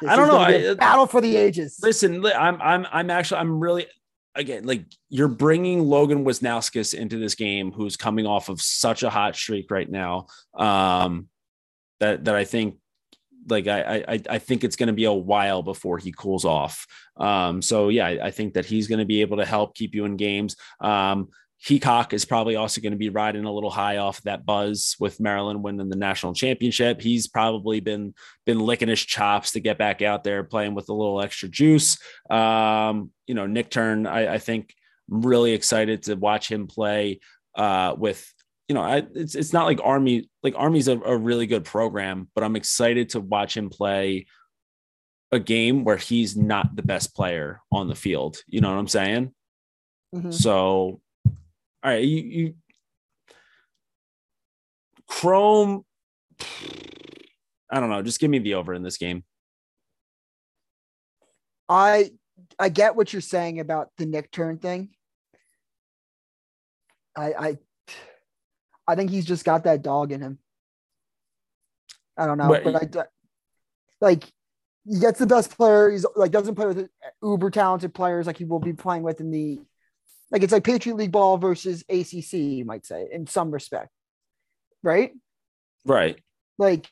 This I don't know. I, battle for the ages. Listen, I'm I'm I'm actually I'm really again like you're bringing Logan Wisnauskas into this game, who's coming off of such a hot streak right now. Um, that that I think like I I I think it's going to be a while before he cools off. Um, so yeah, I, I think that he's going to be able to help keep you in games. Um, Heacock is probably also going to be riding a little high off that buzz with Maryland winning the national championship. He's probably been been licking his chops to get back out there playing with a little extra juice. Um, you know, Nichtern, I, I think I'm really excited to watch him play uh, with. You know, I, it's it's not like Army. Like Army's a, a really good program, but I'm excited to watch him play a game where he's not the best player on the field. You know what I'm saying? Mm-hmm. So all right, you, you Chrome. I don't know. Just give me the over in this game. I I get what you're saying about the Nichtern thing. I I I think he's just got that dog in him. I don't know, but, but I like he gets the best player. He's like doesn't play with uber talented players like he will be playing with in the like it's like Patriot League ball versus ACC, you might say, in some respect, right? Right. Like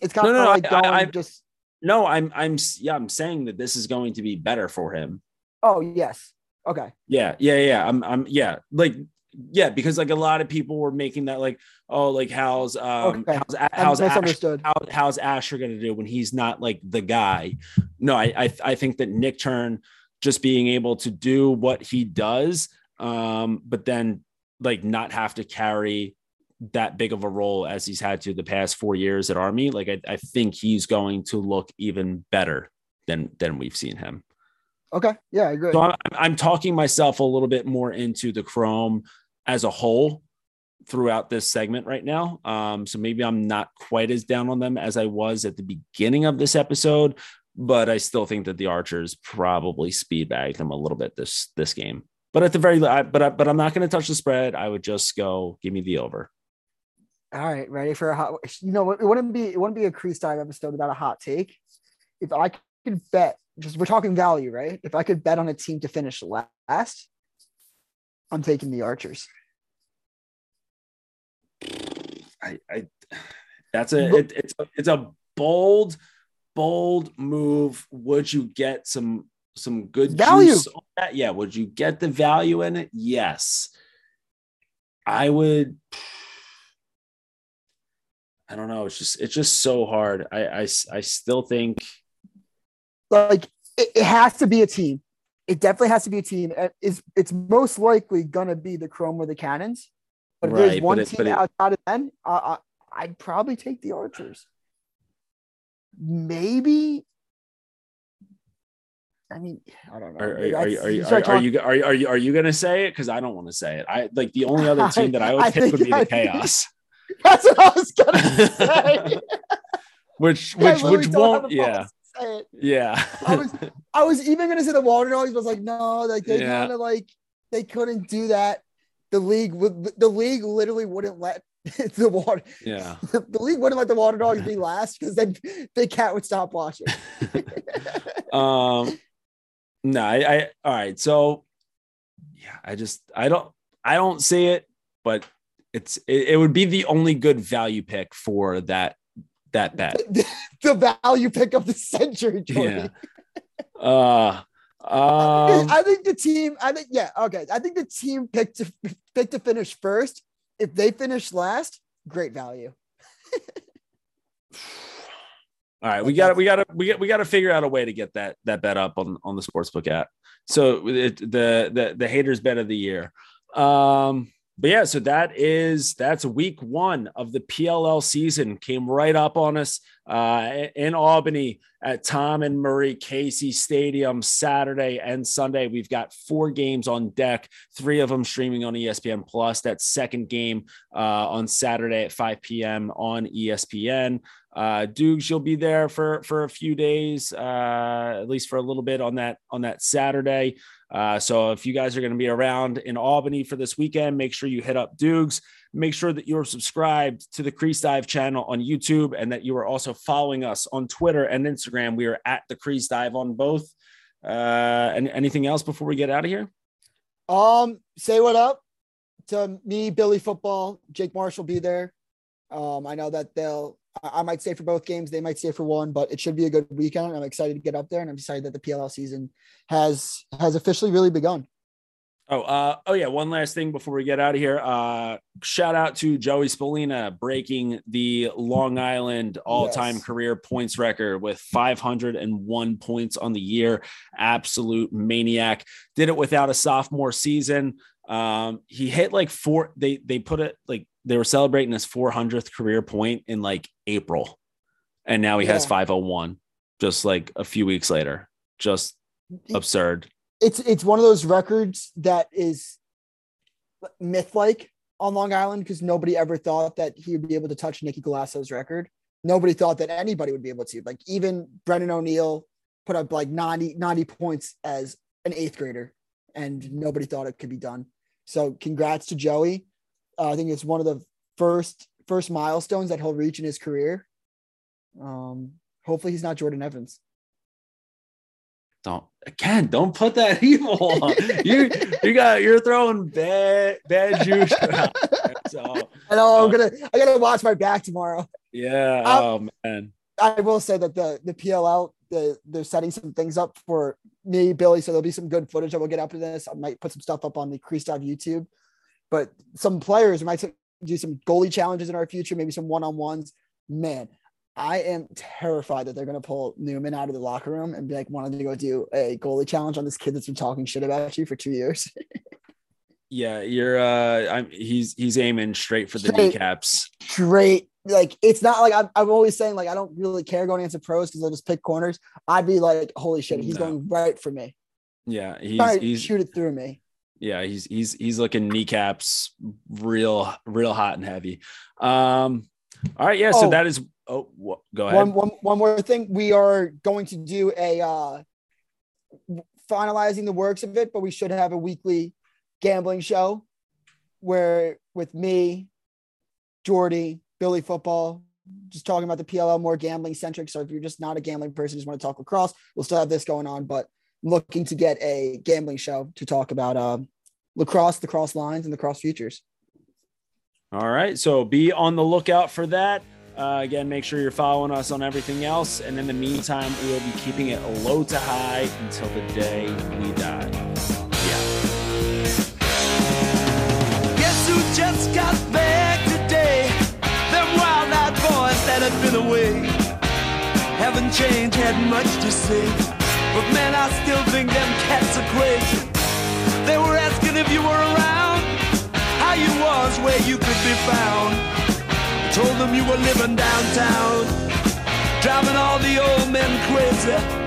it's kind no, of no, like I, I, just. No, I'm I'm yeah I'm saying that this is going to be better for him. Oh yes. Okay. Yeah, yeah, yeah. I'm I'm yeah like yeah because like a lot of people were making that like oh like how's um okay. how's how's Ash, how, how's Asher gonna do when he's not like the guy. No, I I, I think that Nichtern just being able to do what he does, um, but then like not have to carry that big of a role as he's had to the past four years at Army. Like I, I think he's going to look even better than than we've seen him. Okay, yeah, I agree. So I'm, I'm talking myself a little bit more into the Chrome as a whole throughout this segment right now. Um, so maybe I'm not quite as down on them as I was at the beginning of this episode, but I still think that the Archers probably speed bagged them a little bit this this game. But at the very, but I, but I'm not going to touch the spread. I would just go give me the over. All right, ready for a hot. You know, it wouldn't be it wouldn't be a crease time episode without a hot take. If I could bet, just we're talking value, right? If I could bet on a team to finish last, I'm taking the Archers. I, I that's a it, it's a, it's a bold bold move. Would you get some some good value? Yeah. Would you get the value in it? Yes. I would. I don't know. It's just it's just so hard. I I, I still think like it, it has to be a team. It definitely has to be a team. It's it's most likely gonna be the Chrome or the Cannons. But if Right, there's one it- team it- outside of them, uh, uh, I'd probably take the Archers. Maybe. I mean, I don't know. are are, are, you- are, you- are, you- are, you are you are you are you gonna say it? Because I don't want to say it. I like the only other team that I would I pick would be the I Chaos, That's what I was gonna say. which which which won't. Yeah, say it. yeah. I was I was even gonna say the Waterdogs, but I was like, no, like they Yeah. kind of like they couldn't do that. The league would the league literally wouldn't let the water yeah. the, league wouldn't let the Waterdogs be last because then Big Cat would stop watching. um no I, I all right so yeah i just i don't i don't see it but it's it, it would be the only good value pick for that that bet the value pick of the century, Jordan. yeah uh um I think the team. I think yeah. Okay. I think the team picked to pick to finish first. If they finish last, great value. all right we got to we got to we got we got to figure out a way to get that that bet up on on the sportsbook app so it, the the the haters bet of the year um but yeah so that is that's week one of the pll season. Came right up on us uh in albany at tom and marie casey stadium saturday and sunday. We've got four games on deck three of them streaming on espn plus. That second game uh on saturday at 5 p.m on espn uh Dukes, you'll be there for for a few days uh at least for a little bit on that on that saturday uh so if you guys are going to be around in albany for this weekend make sure you hit up Dukes. make sure that you're subscribed to the crease dive channel on youtube and that you are also following us on twitter and instagram we are at the crease dive on both uh and anything else before we get out of here Um, say what up to me, Billy Football. Jake Marsh will be there. Um, I know that they'll. I might stay for both games. They might stay for one, but it should be a good weekend. I'm excited to get up there, and I'm excited that the PLL season has has officially really begun. Oh, uh, oh yeah. One last thing before we get out of here. Uh, shout out to Joey Spallina breaking the Long Island all-time Yes. career points record with 501 points on the year. Absolute maniac. Did it without a sophomore season. Um, he hit like four. They they put it like they were celebrating his 400th career point in like April, and now he has 501 just like a few weeks later. Just absurd. It's it's one of those records that is myth like on Long Island because nobody ever thought that he would be able to touch Nicky Galasso's record. Nobody thought that anybody would be able to. Like even Brendan O'Neill put up like 90, 90 points as an eighth grader, and nobody thought it could be done. So congrats to Joey. Uh, I think it's one of the first first milestones that he'll reach in his career. Um, hopefully he's not Jordan Evans. Don't again. Don't put that evil. on. you you got you're throwing bad bad juice. around. So I know Uh, I'm gonna I gotta watch my back tomorrow. yeah. Um, oh man. I will say that the the PLL the, they're setting some things up for me, Billy. So there'll be some good footage that we'll get up to this. I might put some stuff up on the Crease Dive YouTube, but some players might do some goalie challenges in our future, maybe some one on ones. Man, I am terrified that they're gonna pull Neumann out of the locker room and be like wanting to go do a goalie challenge on this kid that's been talking shit about you for two years. Yeah, you're. uh I'm. He's he's aiming straight for the Straight. kneecaps. Straight, like it's not like I'm, I'm always saying like I don't really care going into pros because they'll just pick corners. I'd be like, holy shit, he's No. going right for me. Yeah, he's he's shoot it through me. yeah he's he's he's looking kneecaps real real hot and heavy. Um. All right. Yeah. So Oh. that is. Oh, wha- go ahead. One, one, one more thing. We are going to do a uh, finalizing the works of it, but we should have a weekly gambling show where with me, Jordy, Billy Football, just talking about the PLL more gambling centric. So if you're just not a gambling person, just want to talk lacrosse, we'll still have this going on, but looking to get a gambling show to talk about um, lacrosse, the cross lines, and the cross futures. All right. So be on the lookout for that. Uh, again, make sure you're following us on everything else. And in the meantime, we will be keeping it low to high until the day we die. Just got back today. Them wild-eyed boys that had been away haven't changed, had much to say. But man, I still think them cats are crazy. They were asking if you were around, how you was, where you could be found. I told them you were living downtown, driving all the old men crazy.